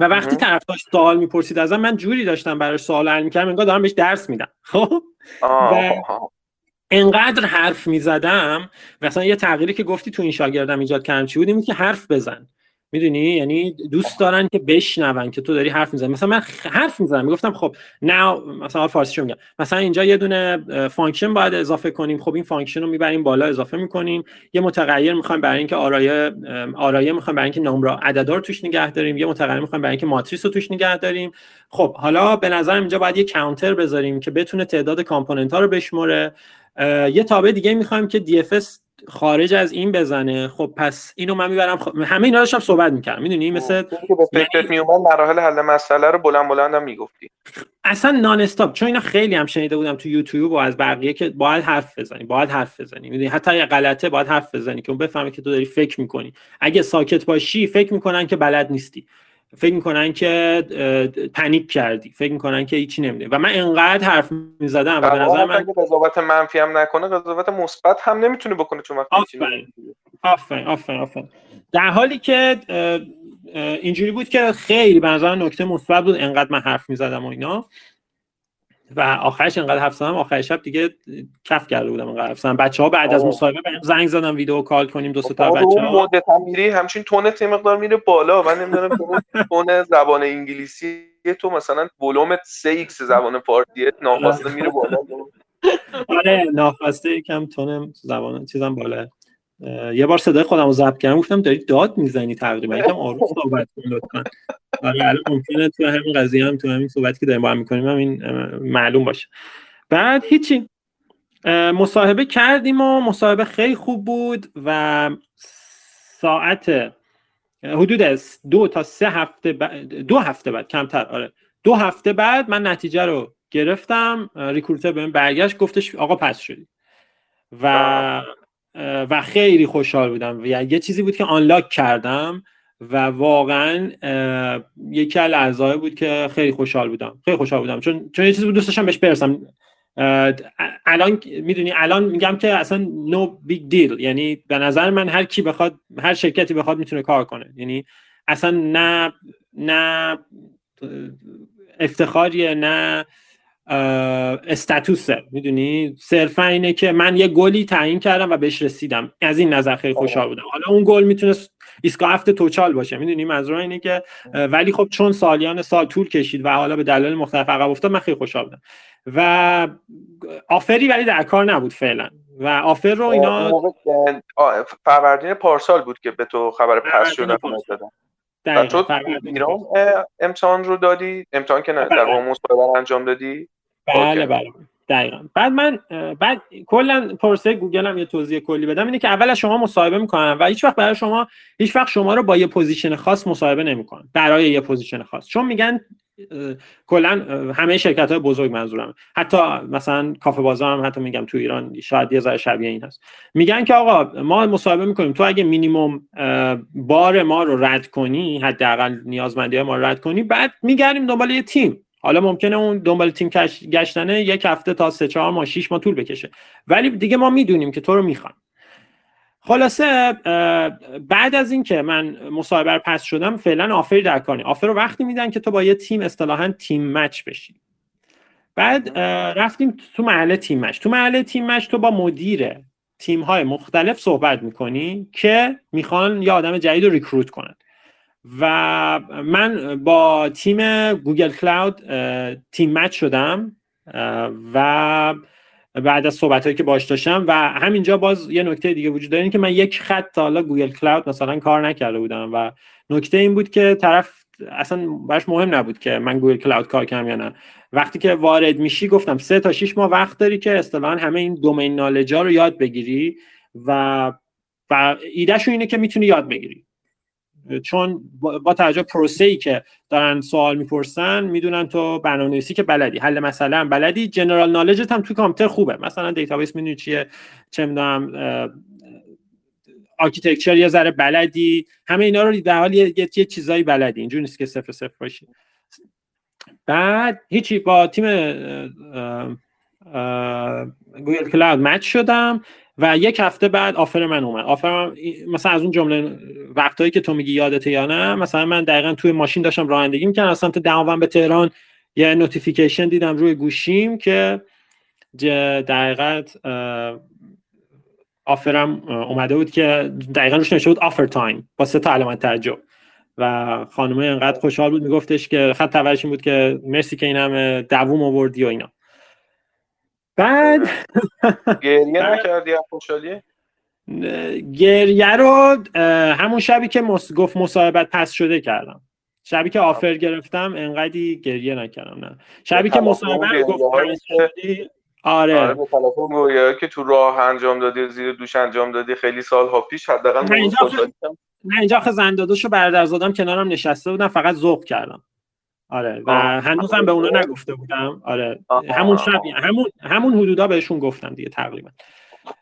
Speaker 2: و وقتی طرف داشت سوال می‌پرسید ازم من جوری داشتم براش سوال حل می‌کردم انگار دارم بهش درس میدم. خب؟ و انقدر حرف می‌زدم مثلا یه تغییری که گفتی تو این شاگردم ایجاد کردم چی بود که حرف بزن. می‌دونی؟ یعنی دوست دارن که بشنون که تو داری حرف می‌زنی. مثلا من حرف می‌زنم. می‌گفتم خب نه مثلا فارسی میگم. مثلا اینجا یه دونه function باید اضافه کنیم. خب این function رو می‌بریم بالا اضافه می‌کنیم. یه متغیر می‌خوایم برای اینکه آرایه آرایه می‌خوایم برای اینکه نمره عددا رو توش نگه داریم. یه متغیر می‌خوایم برای اینکه ماتریس رو توش نگه داریم. خب حالا به نظر اینجا باید یه کانتر بذاریم که بتونه تعداد component ها رو بشمره یه تابع دیگه می‌خوایم که DFS خارج از این بزنه. خب پس اینو من می‌برم خب همه اینا داشتم صحبت می‌کردم. می‌دونی مثل
Speaker 3: که به فکرت میومد مراحل حل مسئله رو بلند بلند هم می‌گفتی.
Speaker 2: اصلا نان استاپ چون اینا خیلی هم شنیده بودم تو یوتیوب و از بقیه که باید حرف بزنی باید حرف بزنی. می‌دونی؟ حتی یه غلطه باید حرف بزنی که اون بفهمه که تو داری فکر می‌کنی. اگه ساکت باشی فکر می‌کنن که بلد نیستی. فکر می‌کنن که پنیک کردی. فکر می‌کنن که هیچی نمیده و من انقدر حرف می‌زدم. و به نظر من
Speaker 3: قضاوت منفی هم نکنه قضاوت مثبت هم نمی‌تونه بکنه چون وقتی
Speaker 2: آفرین. آفرین آفرین در حالی که اینجوری بود که خیلی به نظر نکته مثبت بود. انقدر من حرف می‌زدم و اینا. و آخرش انقدر حرف زدم آخر شب دیگه کف کرده بودم انقدر حرف بچه ها بعد از مصاحبه بهم زنگ زدن video call کنیم دو تا بچه ها
Speaker 3: مدت میری همچین tone تیم مقدار میره بالا. من نمی‌دونم tone زبان انگلیسی تو مثلا ولوم 3 x زبان فارسی ناخواسته میره بالا.
Speaker 2: آره ناخواسته یکم تون زبان چیزم بالا. یه بار صدای خودم رو ضبط کردم گفتم داری داد می‌زنی تقریبا. یکم آروم صحبت کن لطفا. آره الان ممکنه تو همین قضیه هم تو همین صحبتی که داریم با هم می‌کنیم هم این معلوم باشه. بعد هیچی. مصاحبه کردیم و مصاحبه خیلی خوب بود و ساعت حدود دو تا سه هفته دو هفته بعد کمتر آره. دو هفته بعد من نتیجه رو گرفتم. recruiter بهم برگشت گفتش آقا pass شدی. و و خیلی خوشحال بودم. و یه چیزی بود که unlock کردم و واقعا یکی از اعضای بود که خیلی خوشحال بودم. خیلی خوشحال بودم. چون چون یه چیزی بود دوست داشتم بهش برسم. الان می‌دونی الان میگم که اصلا no big deal یعنی به نظر من هر کی بخواد هر شرکتی بخواد می‌تونه کار کنه. یعنی اصلا نه نه افتخاریه نه استاتوسه. می‌دونی؟ صرفا اینه که من یه گلی تعیین کردم و بهش رسیدم. از این نظر خیلی خوشحال بودم. حالا اون گل می‌تونه ایستگاه هفته توچال باشه. می‌دونی؟ منظور اینه که ولی خب چون سالیان سال طول کشید و حالا به دلایل مختلف عقب افتاد من خیلی خوشحال بودم. و آفری ولی در کار نبود فعلا. و آفر رو اینا
Speaker 3: فروردین پارسال بود که به تو خبر پس تو ایران امتحان رو دادی؟ امتحان که نه در مصاحبه انجام دادی؟
Speaker 2: بله بله. دقیقا. بعد من بعد کلا پروسه گوگل هم یه توضیح کلی بدم. اینه که اول از شما مصاحبه می‌کنن و هیچ وقت برای شما هیچ وقت شما رو با یه position خاص مصاحبه نمی‌کنن برای یه position خاص. چون میگن کلا همه شرکت های بزرگ منظورم حتی مثلا کافه بازار هم حتی میگم تو ایران شاید یه ذره شبیه این هست. میگن که آقا ما مصاحبه می‌کنیم. تو اگه مینیمم بار ما رو رد کنی حداقل نیازمندی ما رو رد کنی بعد میگردیم دنبال یه تیم. حالا ممکنه اون دنبال تیم گشتنه یک هفته تا سه چهار ماه شیش ماه طول بکشه. ولی دیگه ما می‌دونیم که تو رو می‌خوام خلاصه بعد از اینکه من مصاحبه پس شدم فعلا آفری در کاری آفر رو وقتی میدن که تو با یه تیم اصطلاحا تیم مچ بشی. بعد رفتیم تو مرحله team match. تو مرحله team match تو با مدیر تیم های مختلف صحبت می‌کنی که می‌خوان یه آدم جدید رو recruit کنن. و من با تیم Google Cloud team match شدم و بعد از صحبت هایی که باش داشتم و همینجا باز یه نکته دیگه وجود داره که من یک خط تا حالا Google Cloud مثلا کار نکرده بودم و نکته این بود که طرف اصلا براش مهم نبود که من Google Cloud کار کنم یا نه. وقتی که وارد میشی گفتم سه تا 6 ماه وقت داری که اصطلاحا همه این دومین نالجا رو یاد بگیری و و ایده‌شون اینه که می‌تونی یاد بگیری. چون با توجه پروسه ای که دارن سوال می‌پرسن می‌دونن تو برنامه‌نویسی که بلدی. حل مسئله هم بلدی. general knowledge ت هم تو کامپیوتر خوبه. مثلا database می‌دونی چیه چه می‌دونم architecture یه ذره بلدی. همه اینا رو در حال یه, یه بلدی. اینجوری نیست که صفر صفر باشی. بعد هیچی با تیم Google Cloud match شدم. و یک هفته بعد offer من اومد. offer من مثلا از اون جمله وقتایی که تو میگی یادته یا نه مثلا من دقیقا توی ماشین داشتم رانندگی می‌کردم. از سمت دماوند به تهران یه notification دیدم روی گوشیم که دقیقا آفرم اومده بود که دقیقا روش نوشته بود آفر تایم با سه تا علامت تعجب. و خانمه انقدر خوشحال بود میگفتش که خط تولش بود که مرسی که این همه دووم آوردی و اینا. بعد
Speaker 3: گریه نکردی خوشحالی؟
Speaker 2: گریه رو همون شبی که مص... گفت مصاحبت پس شده کردم. شبی که آفر گرفتم انقدی گریه نکردم نه. شبی که مصاحبت گفت پس شدی آره.
Speaker 3: آره که تو راه انجام دادی زیر دوش انجام دادی خیلی سالها پیش حداقل
Speaker 2: نه اینجا نه اینجا آخه زنداداشو برادر زادم کنارم نشسته بودم فقط ذوق کردم. آره و هنوزم به اونا نگفته بودم. آره همون شب همون همون حدودا بهشون گفتم دیگه تقریبا.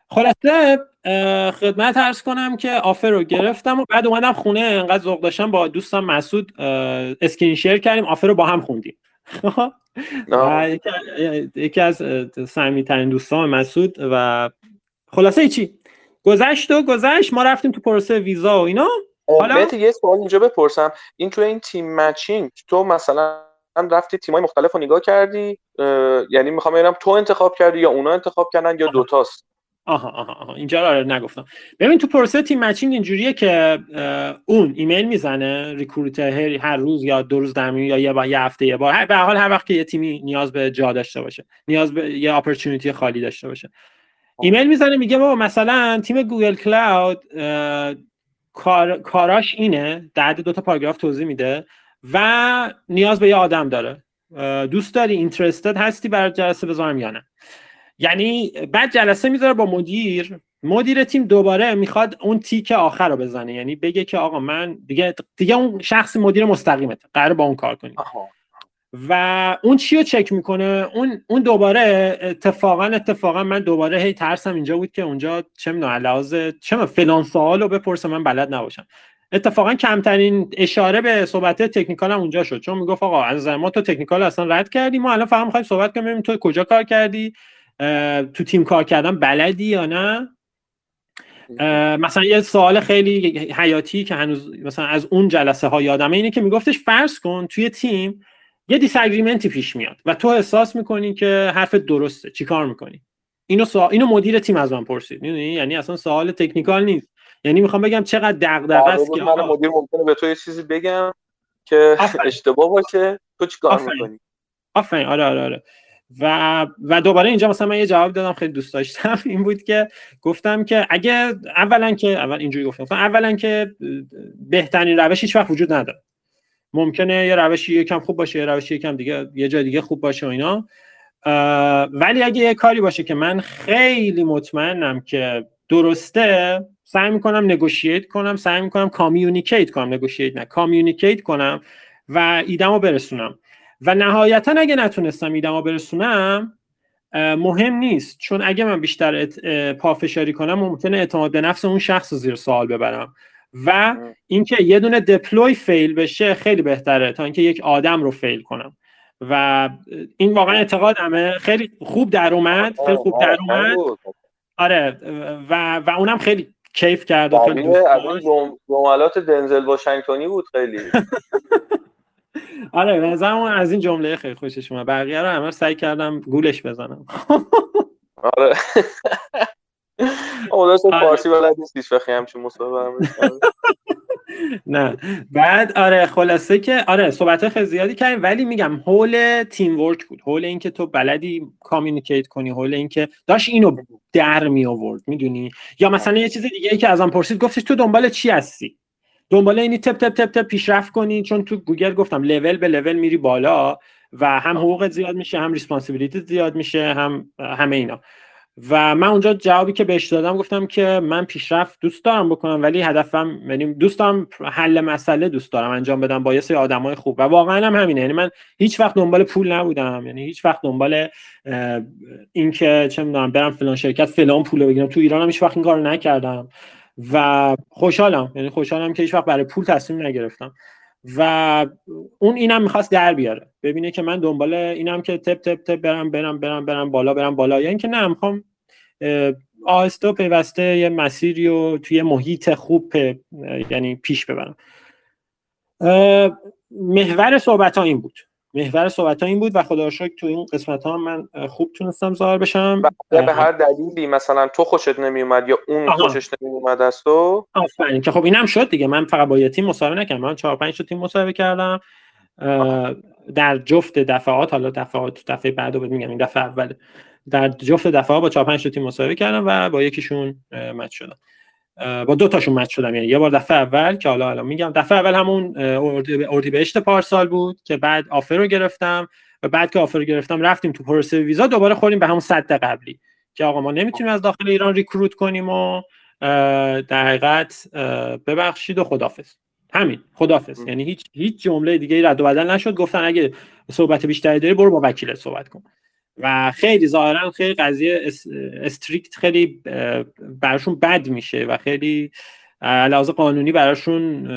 Speaker 2: خلاصه خدمت ارز کنم که آفر رو گرفتم و بعد اومدم خونه انقدر ذوق داشتم با دوستم مسعود screen share کردیم offer رو با هم خوندیم. یکی از سمی ترین دوستان مسعود و خلاصه چی؟ گذشت و گذشت ما رفتیم تو پروسه ویزا و اینا.
Speaker 3: حالا یه سوال اینجا بپرسم. این تو این team matching تو مثلا رفتی تیمای مختلف رو نگاه کردی؟ یعنی می‌خوام ببینم تو انتخاب کردی یا اونا انتخاب کردن یا دوتاست؟
Speaker 2: آها آها آها. اینجا رو نگفتم. ببین تو پروسه team matching اینجوریه که اون ایمیل می‌زنه recruiter هر روز یا دو روز در یا یه, یه هفته یه بار. به هر حال هر وقت که یه تیمی نیاز به جا داشته باشه نیاز به یه opportunity خالی داشته باشه. ایمیل می‌زنه میگه بابا مثلا تیم Google Cloud کار، کاراش اینه در دو تا پاراگراف توضیح میده و نیاز به یه آدم داره. دوست داری interested هستی برات جلسه بذارم یا نه؟ یعنی بعد جلسه می‌ذاره با مدیر مدیر تیم دوباره می‌خواد اون تیک آخر رو بزنه. یعنی بگه که آقا من دیگه دیگه اون شخص مدیر مستقیمه قرار با اون کار کنیم و اون چی رو چک می‌کنه؟ اون اون دوباره اتفاقا اتفاقا من دوباره هی ترسم اینجا بود که اونجا چه می‌دونم لحاظ چه فلان سوال رو بپرسه من بلد نباشم. اتفاقا کمترین اشاره به صحبت تکنیکال هم اونجا شد. چون می‌گفت آقا از ما تو تکنیکال اصلا رد کردیم ما الان فقط می‌خوایم صحبت کنیم تو کجا کار کردی تو تیم کار کردن بلدی یا نه. مثلا یه سوال خیلی حیاتی که هنوز مثلا از اون جلسه ها یادمه اینه که میگفتش فرض کن توی تیم یه دیس پیش میاد و تو احساس می‌کنی که حرف درسته. چیکار می‌کنی؟ اینو سوال اینو مدیر تیم از من پرسید. می‌دونی؟ یعنی اصلا سوال تکنیکال نیست. یعنی می‌خوام بگم چقدر دغدغه است که
Speaker 3: من مدیر ممکنه به تو یه چیزی بگم که اشتباه باشه. تو چیکار می‌کنی؟
Speaker 2: آفرین. آره آره آره. و و دوباره اینجا مثلا من یه جواب دادم خیلی دوست داشتم. این بود که گفتم که اگه اولا که اول اینجوری گفتم. اولا که بهترین روش هیچ وقت وجود نداره. ممکنه یه روشی یکم خوب باشه یه روشی یکم دیگه یه جای دیگه خوب باشه و اینا. ولی اگه یه کاری باشه که من خیلی مطمئنم که درسته سعی می‌کنم negotiate کنم سعی می‌کنم communicate کنم. negotiate نه communicate کنم و ایدمو برسونم. و نهایتا اگه نتونستم ایدمو برسونم مهم نیست. چون اگه من بیشتر پافشاری کنم ممکنه اعتماد به نفس اون شخص رو زیر سوال ببرم. و اینکه یه دونه دپلوی فیل بشه خیلی بهتره تا اینکه یک آدم رو فیل کنم. و این واقعا اعتقادمه. خیلی خوب در اومد. خیلی خوب در اومد. آره و و اونم خیلی کیف کرد و خیلی
Speaker 3: جملات دنزل واشنگتنی بود خیلی.
Speaker 2: آره نظرم از این جمله خیلی خوشش اومد. بقیه رو همه سعی کردم گولش بزنم.
Speaker 3: آره. اون آره. فارسی بلد نیست هیچ وقتی همچین
Speaker 2: نه. بعد آره خلاصه که آره صحبت خیلی زیادی کردیم ولی میگم حول teamwork بود. حول اینکه تو بلدی communicate کنی حول اینکه داشت اینو در می آورد می‌دونی؟ یا مثلا یه چیز دیگه ای که ازم پرسید گفتش تو دنبال چی هستی؟ دنبال اینی تپ تپ تپ تپ پیشرفت کنی چون تو گوگل گفتم لول به لول میری بالا و هم حقوقت زیاد میشه هم ریسپانسیبیلیتی زیاد میشه هم همه اینا. و من اونجا جوابی که بهش دادم گفتم که من پیشرفت دوست دارم بکنم ولی هدفم یعنی دوست دارم حل مسئله دوست دارم انجام بدم با یه سری آدمای خوب. و واقعا هم همینه. یعنی من هیچ وقت دنبال پول نبودم. یعنی هیچ وقت دنبال اینکه چه می‌دونم برم فلان شرکت فلان پول بگیرم. تو ایران هم هیچ وقت این کارو نکردم. و خوشحالم. یعنی خوشحالم که هیچ وقت برای پول تصمیم نگرفتم. و اون اینم می‌خواست در بیاره. ببینه که من دنبال اینم که تپ تپ تپ برم برم برم برم بالا برم بالا. یا اینکه نه می‌خوام آهسته و پیوسته یه مسیری و توی محیط خوب یعنی پیش ببرم. محور صحبت ها این بود. محور صحبت ها این بود و خدا شکر تو این قسمت ها من خوب تونستم ظاهر بشم.
Speaker 3: به هر دلیلی مثلا تو خوشت نمی اومد یا اون آها. خوشش نمی اومد از تو؟
Speaker 2: آفرین که خب اینم شد دیگه. من فقط با یه تیم مصاحبه نکردم. من 4 5 تیم مصاحبه کردم. در جفت دفعات حالا دفعات دفعه بعد رو میگم این دفعه اول. در جفت دفعه با 4 5 تیم مصاحبه کردم و با یکیشون مچ شدم. با دو تاشون مچ شدم. یعنی یه بار دفعه اول که حالا حالا میگم دفعه اول همون اردیبهشت پارسال بود که بعد آفر رو گرفتم و بعد که آفر رو گرفتم رفتیم تو پروسه ویزا دوباره خوریم به همون صد قبلی که آقا ما نمی‌تونیم از داخل ایران ریکروت کنیم و در حقیقت ببخشید و خدافظ همین خدافظ یعنی هیچ هیچ جمله دیگه رد و بدل نشد. گفتن اگه صحبت بیشتری داری برو با وکیل صحبت کن. و خیلی ظاهرا خیلی قضیه استریکت خیلی براشون بد میشه و خیلی لحاظ قانونی براشون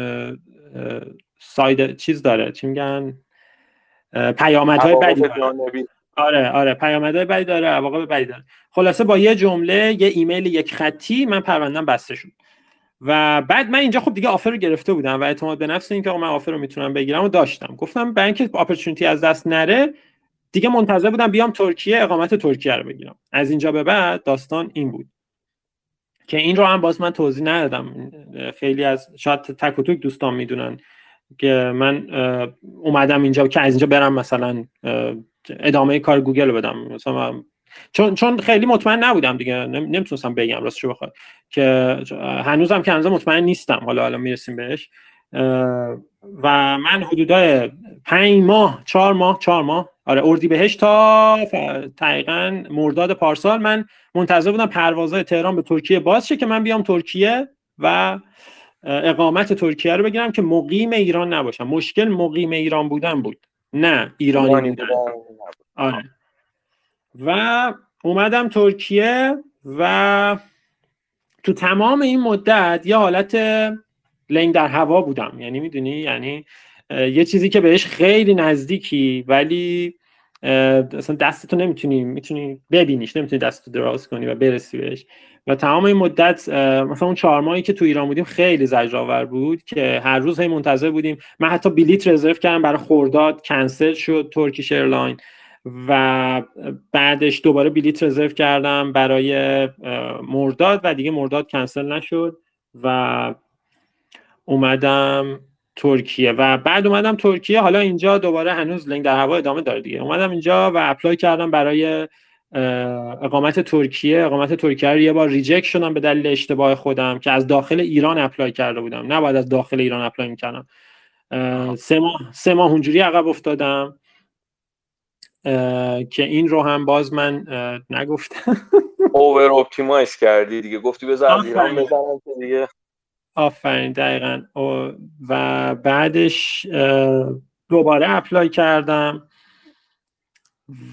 Speaker 2: ساید چیز داره. چی میگن؟ پیامدهای بدی داره. آره آره پیامدهای بدی داره عواقب بدی داره. خلاصه با یه جمله یه ایمیل یک خطی من پروندم بسته شد. و بعد من اینجا خب دیگه آفر رو گرفته بودم و اعتماد به نفس اینکه من آفر رو می‌تونم بگیرم و داشتم. گفتم برای اینکه اپورتونتی از دست نره دیگه منتظر بودم بیام ترکیه اقامت ترکیه رو بگیرم. از اینجا به بعد داستان این بود. که این رو هم باز من توضیح ندادم. خیلی از شاید تک و توک دوستان می‌دونن که من اومدم اینجا که از اینجا برم مثلا ادامه کار گوگل رو بدم. مثلا چون چون خیلی مطمئن نبودم دیگه. نمی‌تونستم بگم راستش بخواد. که هنوزم که هنوز مطمئن نیستم. حالا حالا می‌رسیم بهش. و من حدودای پنج ماه چهار ماه چهار ماه. آره اردی بهش تا دقیقا مرداد پارسال. من منتظر بودم پروازهای تهران به ترکیه باز شه که من بیام ترکیه و اقامت ترکیه رو بگیرم که مقیم ایران نباشم. مشکل مقیم ایران بودن بود نه ایرانی بودن. آره. و اومدم ترکیه و تو تمام این مدت یه حالت لنگ در هوا بودم. یعنی می‌دونی؟ یعنی یه چیزی که بهش خیلی نزدیکی ولی اصلا دستتو نمی‌تونی می‌تونی ببینیش نمی‌تونی دستتو دراز کنی و برسی بهش. و تمام این مدت مثلا اون چهار ماهی که تو ایران بودیم خیلی زجرآور بود که هر روز هی منتظر بودیم. من حتی بلیت رزرو کردم برای خرداد کنسل شد Turkish Airline. و بعدش دوباره بلیت رزرو کردم برای مرداد و دیگه مرداد کنسل نشد. و اومدم ترکیه و بعد اومدم ترکیه. حالا اینجا دوباره هنوز لنگ در هوا ادامه داره دیگه. اومدم اینجا و apply کردم برای اقامت ترکیه. اقامت ترکیه رو یه بار reject شدم به دلیل اشتباه خودم که از داخل ایران apply کرده بودم. نباید از داخل ایران apply می‌کردم. سه ماه سه ماه اونجوری عقب افتادم که این رو هم باز من نگفتم.
Speaker 3: اوور اپتیمایز کردی دیگه. گفتی بذار ایران بزنم که دیگه.
Speaker 2: آفرین دقیقا. و بعدش دوباره apply کردم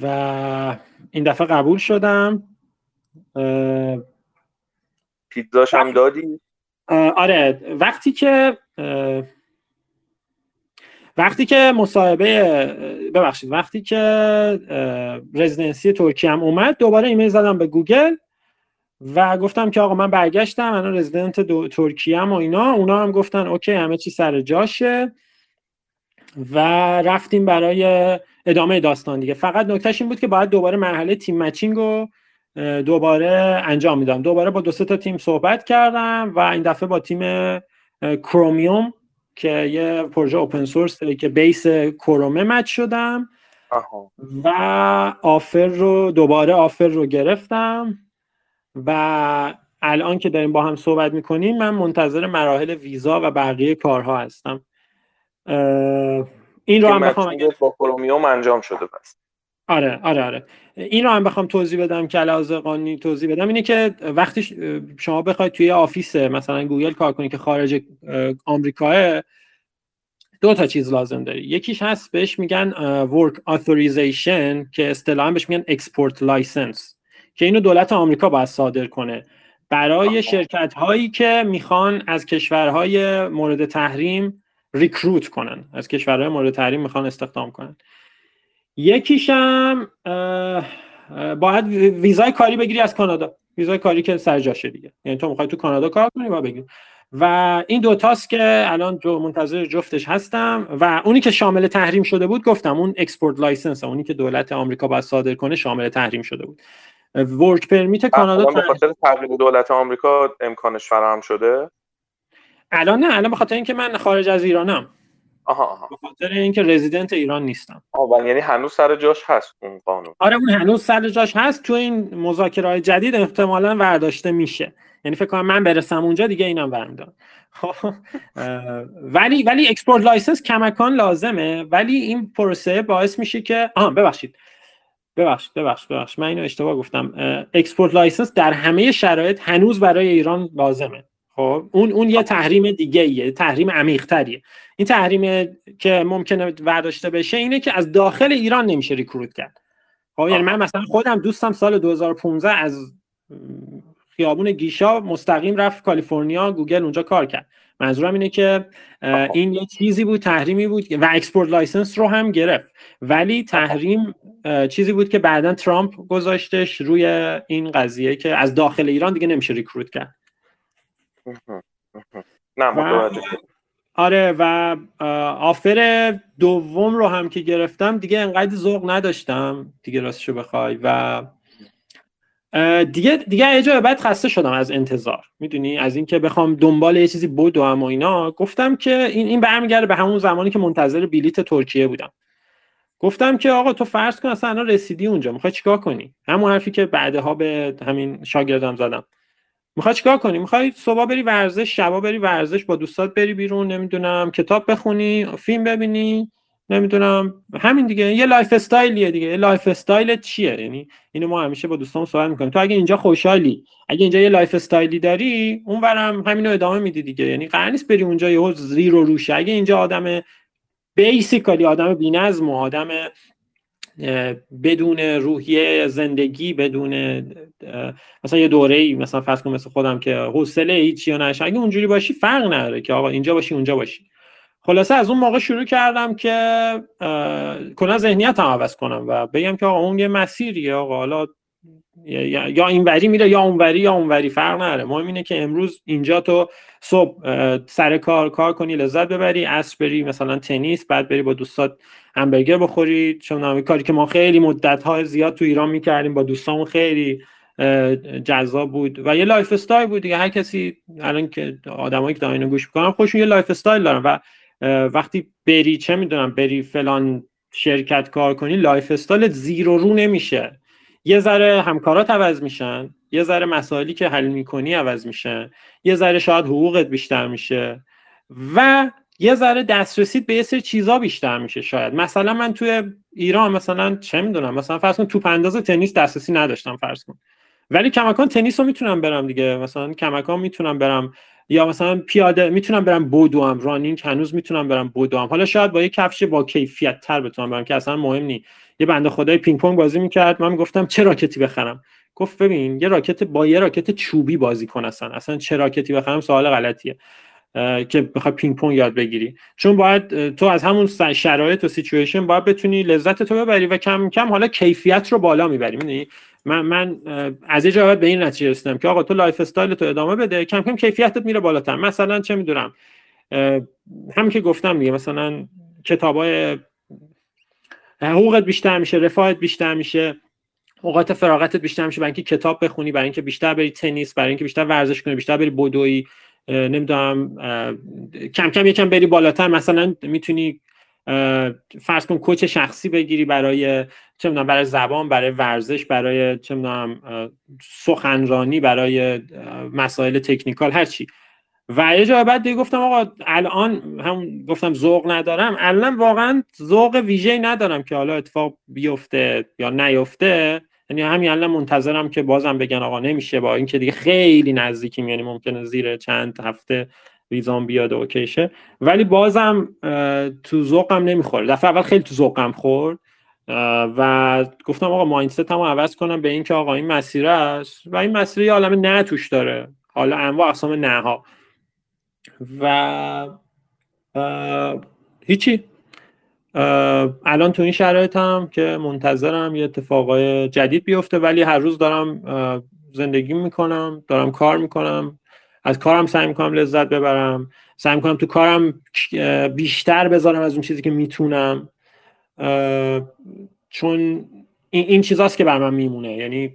Speaker 2: و این دفعه قبول شدم.
Speaker 3: پیتزاش هم دادی؟
Speaker 2: آره. وقتی که وقتی که مصاحبه ببخشید وقتی که رزیدنسی ترکیه هم اومد دوباره ایمیل زدم به گوگل. و گفتم که آقا من برگشتم من رزیدنت ترکیه هم و اینا. اونا هم گفتن اوکی همه چی سر جاشه. و رفتیم برای ادامه داستان دیگه. فقط نکتهش این بود که باید دوباره مرحله تیم مچینگ رو دوباره انجام میدم. دوباره با دو تا تیم صحبت کردم و این دفعه با تیم کرومیوم که یه پروژه اوپن سورس که بیس کرومه مچ شدم. و آفر رو دوباره آفر رو گرفتم. و الان که داریم با هم صحبت می‌کنیم من منتظر مراحل ویزا و بقیه کارها هستم. این رو هم بخوام
Speaker 3: با کرومیوم انجام شده پس.
Speaker 2: آره آره آره. این رو هم بخوام توضیح بدم که علاوه قانونی توضیح بدم. اینه که وقتی شما بخواید توی آفیس مثلا گوگل کار کنید که خارج آمریکاه دو تا چیز لازم داری. یکیش هست بهش میگن work authorization که اصطلاحا بهش میگن export license. که اینو دولت آمریکا باید صادر کنه. برای شرکت هایی که می‌خوان از کشورهای مورد تحریم ریکروت کنن. از کشورهای مورد تحریم می‌خوان استخدام کنن. یکیشم باید ویزای کاری بگیری از کانادا. ویزای کاری که سر جاشه دیگه. یعنی تو می‌خوای تو کانادا کار کنی و بگیری. و این دوتاست که الان جو منتظر جفتش هستم و اونی که شامل تحریم شده بود گفتم اون اکسپورت لایسنس اونی که دولت آمریکا باید صادر کنه شامل تحریم شده بود. ورک پرمیت کانادا
Speaker 3: به خاطر تغییر دولت آمریکا امکانش فراهم شده؟
Speaker 2: الان نه الان به خاطر اینکه من خارج از ایرانم.
Speaker 3: آها آها.
Speaker 2: به خاطر اینکه رزیدنت ایران نیستم.
Speaker 3: آه یعنی هنوز سر جاش هست اون قانون.
Speaker 2: آره اون هنوز سر جاش هست. تو این مذاکره جدید احتمالا ورداشته میشه. یعنی فکر کنم من برسم اونجا دیگه اینم برمیدارم. خب، ولی ولی اکسپورت لایسنس کمکان لازمه. ولی این پروسه باعث میشه که آها ببخشید. ببخشید ببخشید ببخشید من اینو اشتباه گفتم. اکسپورت لایسنس در همه شرایط هنوز برای ایران لازمه. خب اون اون یه تحریم دیگه ایه تحریم عمیق تریه این تحریم که ممکنه برداشته بشه اینه که از داخل ایران نمیشه ریکروت کرد. خب یعنی من مثلا خودم دوستم سال 2015 از خیابون گیشا مستقیم رفت کالیفرنیا گوگل اونجا کار کرد. منظورم اینه که این یه چیزی بود تحریمی بود و اکسپورت لایسنس رو هم گرفت. ولی تحریم چیزی بود که بعدا ترامپ گذاشتش روی این قضیه که از داخل ایران دیگه نمیشه ریکروت کرد.
Speaker 3: نه
Speaker 2: آره و آفر دوم رو هم که گرفتم دیگه انقدر ذوق نداشتم دیگه راستشو بخوای. و دیگه دیگه یه جای بعد خسته شدم از انتظار. می‌دونی؟ از اینکه بخوام دنبال یه چیزی و و اینا. گفتم که این این برمیگرده به همون زمانی که منتظر بلیت ترکیه بودم. گفتم که آقا تو فرض کن اصلا رسیدی اونجا. می‌خوای چیکار کنی؟ همون حرفی که بعدها به همین شاگردم زدم. می‌خوای چیکار کنی؟ می‌خوای صبح بری ورزش شبا بری ورزش با دوستات بری بیرون نمی‌دونم کتاب بخونی فیلم ببینی. نمی‌دونم. همین دیگه. یه لایف استایلیه دیگه. یه لایف استایل چیه؟ یعنی اینو ما همیشه با دوستان صحبت می‌کنیم. تو اگه اینجا خوشحالی اگه اینجا یه لایف استایلی داری اونورم همینو ادامه میدی دیگه. یعنی قرار نیست بری اونجا یهو زیر و روشه. اگه اینجا آدم بیسیکالی آدم بی‌نظم و آدم بدون روحیه زندگی بدون مثلا یه دوره ای مثلا فرض کن مثل خودم که حوصله هیچی نشه. اگه اونجوری باشی فرق نداره که آقا اینجا باشی اونجا باشی. خلاصه از اون موقع شروع کردم که کلا ذهنیت هم عوض کنم و بگم که آقا اون یه مسیریه آقا حالا یا اینوری میره یا اونوری یا اونوری فرق نداره. مهم اینه که امروز اینجا تو صبح سر کار کار کنی لذت ببری عصر بری مثلا تنیس بعد بری با دوستات همبرگر بخوری. چون کاری که ما خیلی مدت های زیاد تو ایران می‌کردیم با دوستامون خیلی جذاب بود و یه لایف استایل بود دیگه. هر کسی الان که آدمایی که دارن گوش می‌کنن خوشون یه لایف استایل دارن و وقتی بری چه می‌دونم بری فلان شرکت کار کنی لایف استایل زیر و رو نمیشه. یه ذره همکارات عوض میشن یه ذره مسائلی که حل می‌کنی عوض میشن یه ذره شاید حقوقت بیشتر میشه و یه ذره دسترسیت به یه سری چیزا بیشتر میشه شاید. مثلا من توی ایران مثلا چه می‌دونم مثلا فرض کن توپ انداز تنیس دسترسی نداشتم فرض کن. ولی کماکان تنیس رو می‌تونم برم دیگه. مثلا کماکان می‌تونم برم. یا مثلا پیاده می‌تونم برم بودوام. رانینگ هنوز می‌تونم برم بودوام. حالا شاید با یه کفش با کیفیت تر بتونم برم که اصلا مهم نی. یه بنده خدای پینگ پونگ بازی می‌کرد. من گفتم چه راکتی بخرم؟ گفت ببین یه راکت با یه راکت چوبی بازی کن اصلا. اصلا چه راکتی بخرم؟ سوال غلطیه. که بخوای پینگ پونگ یاد بگیری. چون باید تو از همون شرایط و سیچویشن باید بتونی لذت تو ببری و کم کم حالا کیفیت رو بالا می‌بری. من من از یه جهت به این نتیجه رسیدم که آقا تو لایف استایل تو ادامه بده کم کم کیفیتت میره بالاتر. مثلا چه می‌دونم؟ هم که گفتم دیگه مثلا کتابای حقوقت بیشتر میشه رفاهت بیشتر میشه اوقات فراغتت بیشتر میشه برای اینکه کتاب بخونی برای اینکه بیشتر بری تنیس برای اینکه بیشتر ورزش کنی بیشتر بری بدوی نمی‌دونم کم کم یکم بری بالاتر. مثلا می‌تونی فرض کن کوچ شخصی بگیری برای چه می‌دونم برای زبان برای ورزش برای چه می‌دونم سخنرانی برای مسائل تکنیکال هر چی. و یه جای بعد دیگه گفتم آقا الان هم گفتم ذوق ندارم. الان واقعا ذوق ویژه ندارم که حالا اتفاق بیفته یا نیفته. یعنی همین الان منتظرم که بازم بگن آقا نمیشه با اینکه دیگه خیلی نزدیکیم یعنی ممکنه زیر چند هفته ویزام بیاد اوکیشه ولی بازم تو ذوقم نمی‌خوره. دفعه اول خیلی تو ذوقم خورد. و گفتم آقا مایندست هم عوض کنم به اینکه آقا این مسیر است. و این مسیر یه عالم نه توش داره. حالا انواع اقسام نه ها و هیچی. الان تو این شرایط هم که منتظرم یه اتفاقای جدید بیفته ولی هر روز دارم زندگی می‌کنم دارم کار می‌کنم. از کارم سعی می‌کنم لذت ببرم. سعی می‌کنم تو کارم بیشتر بذارم از اون چیزی که می‌تونم. چون این, این چیزاست که بر من میمونه. یعنی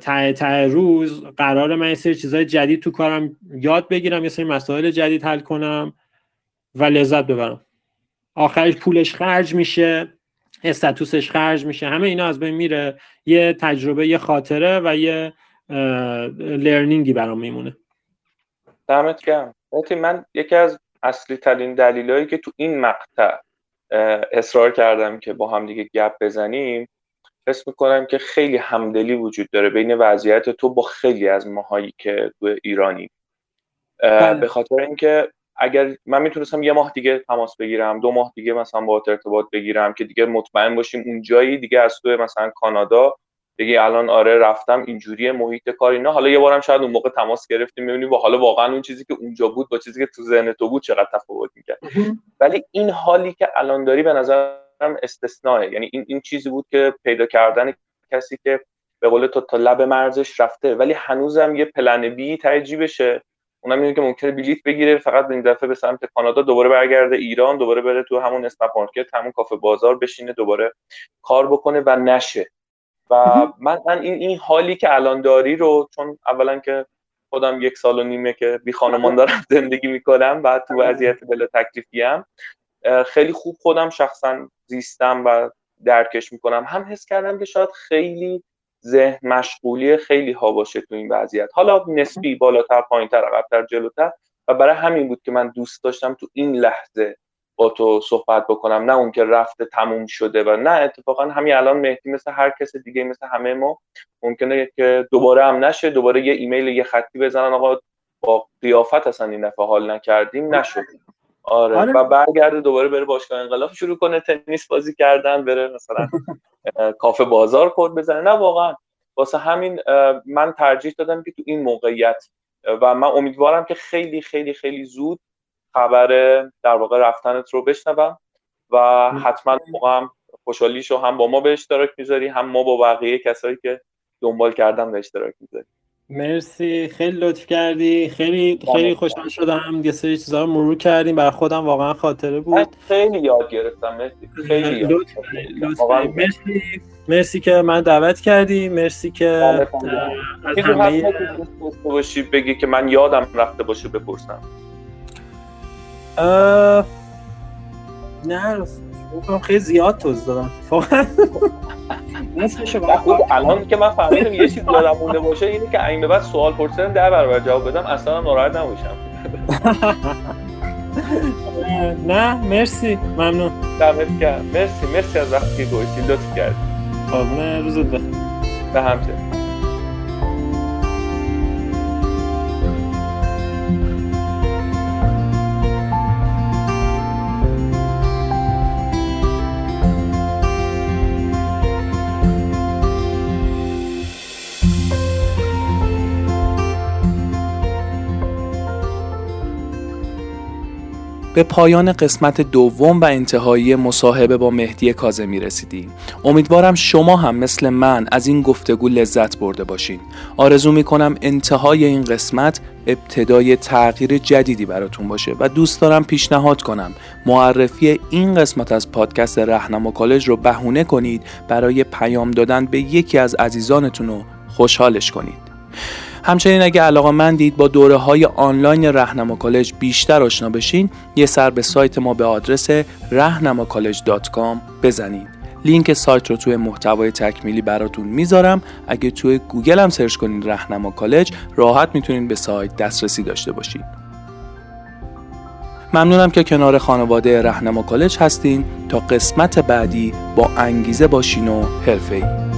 Speaker 2: ته ته روز قرار من یه سری چیزهای جدید تو کارم یاد بگیرم یه سری مسائل جدید حل کنم و لذت ببرم. آخرش پولش خرج میشه استاتوسش خرج میشه همه اینا از بین میره. یه تجربه یه خاطره و یه لرنینگی برام میمونه.
Speaker 3: دمت گرم. من یکی از اصلی ترین دلیلایی که تو این مقطع اصرار کردم که با هم دیگه گپ بزنیم حس می‌کنم که خیلی همدلی وجود داره بین وضعیت تو با خیلی از ماهایی که تو ایرانی. بله. به خاطر اینکه اگر من می‌تونستم یه ماه دیگه تماس بگیرم دو ماه دیگه مثلا با ارتباط بگیرم که دیگه مطمئن باشیم اون جایی دیگه از تو مثلا کانادا بگی الان آره رفتم اینجوری محیط کار اینا. حالا یه بارم شاید اون موقع تماس گرفتیم می‌بینیم و حالا واقعا اون چیزی که اونجا بود با چیزی که تو ذهن تو بود چقدر تفاوت می‌کرد. ولی این حالی که الان داری به نظرم استثنائه یعنی این این چیزی بود که پیدا کردن کسی که به قول تو تا لب مرزش رفته ولی هنوزم یه پلن بی ترجیح بشه. اونم اینه که ممکنه بلیت بگیره فقط این دفعه به سمت کانادا دوباره برگرده ایران دوباره بره تو همون اسنپ مارکت همون کافه بازار بشینه دوباره کار بکنه و نشه. و من, من این, این حالی که الان داری رو چون اولا که خودم یک سال و نیمه که بی خانمان دارم زندگی می‌کنم و تو وضعیت بلا تکلیفی هم خیلی خوب خودم شخصا زیستم و درکش می‌کنم. هم حس کردم که شاید خیلی ذهن مشغولی خیلی ها باشه تو این وضعیت. حالا نسبی بالاتر پایینتر عقبتر جلوتر. و برای همین بود که من دوست داشتم تو این لحظه با تو صحبت بکنم. نه اون که رفته تموم شده و نه اتفاقا همین الان مهدی مثل هر کس دیگه مثل همه ما. ممکنه که دوباره هم نشه دوباره یه ایمیل یه خطی بزنن. آقا با قیافت اصلا این دفعه حال نکردیم نشد. آره. آره, و برگرده دوباره بره باشگاه انقلاب شروع کنه تنیس بازی کردن بره مثلا کافه بازار کد بزنه. نه واقعا. واسه همین من ترجیح دادم که تو این موقعیت و من امیدوارم که خیلی خیلی خیلی زود خبر در واقع رفتنت رو بشنوم و حتما موقع هم خوشحالیشو هم با ما به اشتراک می‌ذاری هم ما با بقیه کسایی که دنبال کردن به اشتراک می‌ذاری
Speaker 2: مرسی. خیلی لطف کردی. خیلی خیلی خوشحال شدم. یه سری چیزا رو مرور کردیم. برای خودم واقعا خاطره بود.
Speaker 3: خیلی یاد گرفتم. مرسی. خیلی یاد
Speaker 2: لطف مرسی. مرسی که من دعوت کردی. مرسی که
Speaker 3: از همه باشی بگی که من یادم رفته باشه بپرسم.
Speaker 2: نه خیلی زیاد توضیح دادم واقعا
Speaker 3: خوب الان که من فهمیدم یه چیز یادم مونده باشه اینه که این به بعد سوال پرسیدن ده برابر جواب بدم اصلا ناراحت نباشم.
Speaker 2: نه مرسی ممنون.
Speaker 3: دمت گرم مرسی مرسی از وقتی که گوشتی لطف کردی.
Speaker 2: قربون روزت بخیر.
Speaker 3: به همچنین.
Speaker 1: به پایان قسمت دوم و انتهایی مصاحبه با مهدی کازمی رسیدیم. امیدوارم شما هم مثل من از این گفتگو لذت برده باشین. آرزو می‌کنم انتهای این قسمت ابتدای تغییر جدیدی براتون باشه و دوست دارم پیشنهاد کنم. معرفی این قسمت از پادکست رهنما کالج رو بهونه کنید. برای پیام دادن به یکی از عزیزانتون رو خوشحالش کنید. همچنین اگه علاقه من دید با دوره های آنلاین رهنما کالج بیشتر آشنا بشین یه سر به سایت ما به آدرس rahnamacollege.com بزنین لینک سایت رو توی محتوای تکمیلی براتون می‌ذارم. اگه توی گوگل هم سرچ کنین رهنما کالج راحت می‌تونین به سایت دسترسی داشته باشین. ممنونم که کنار خانواده رهنما کالج هستین. تا قسمت بعدی با انگیزه باشین و حرفه‌ای.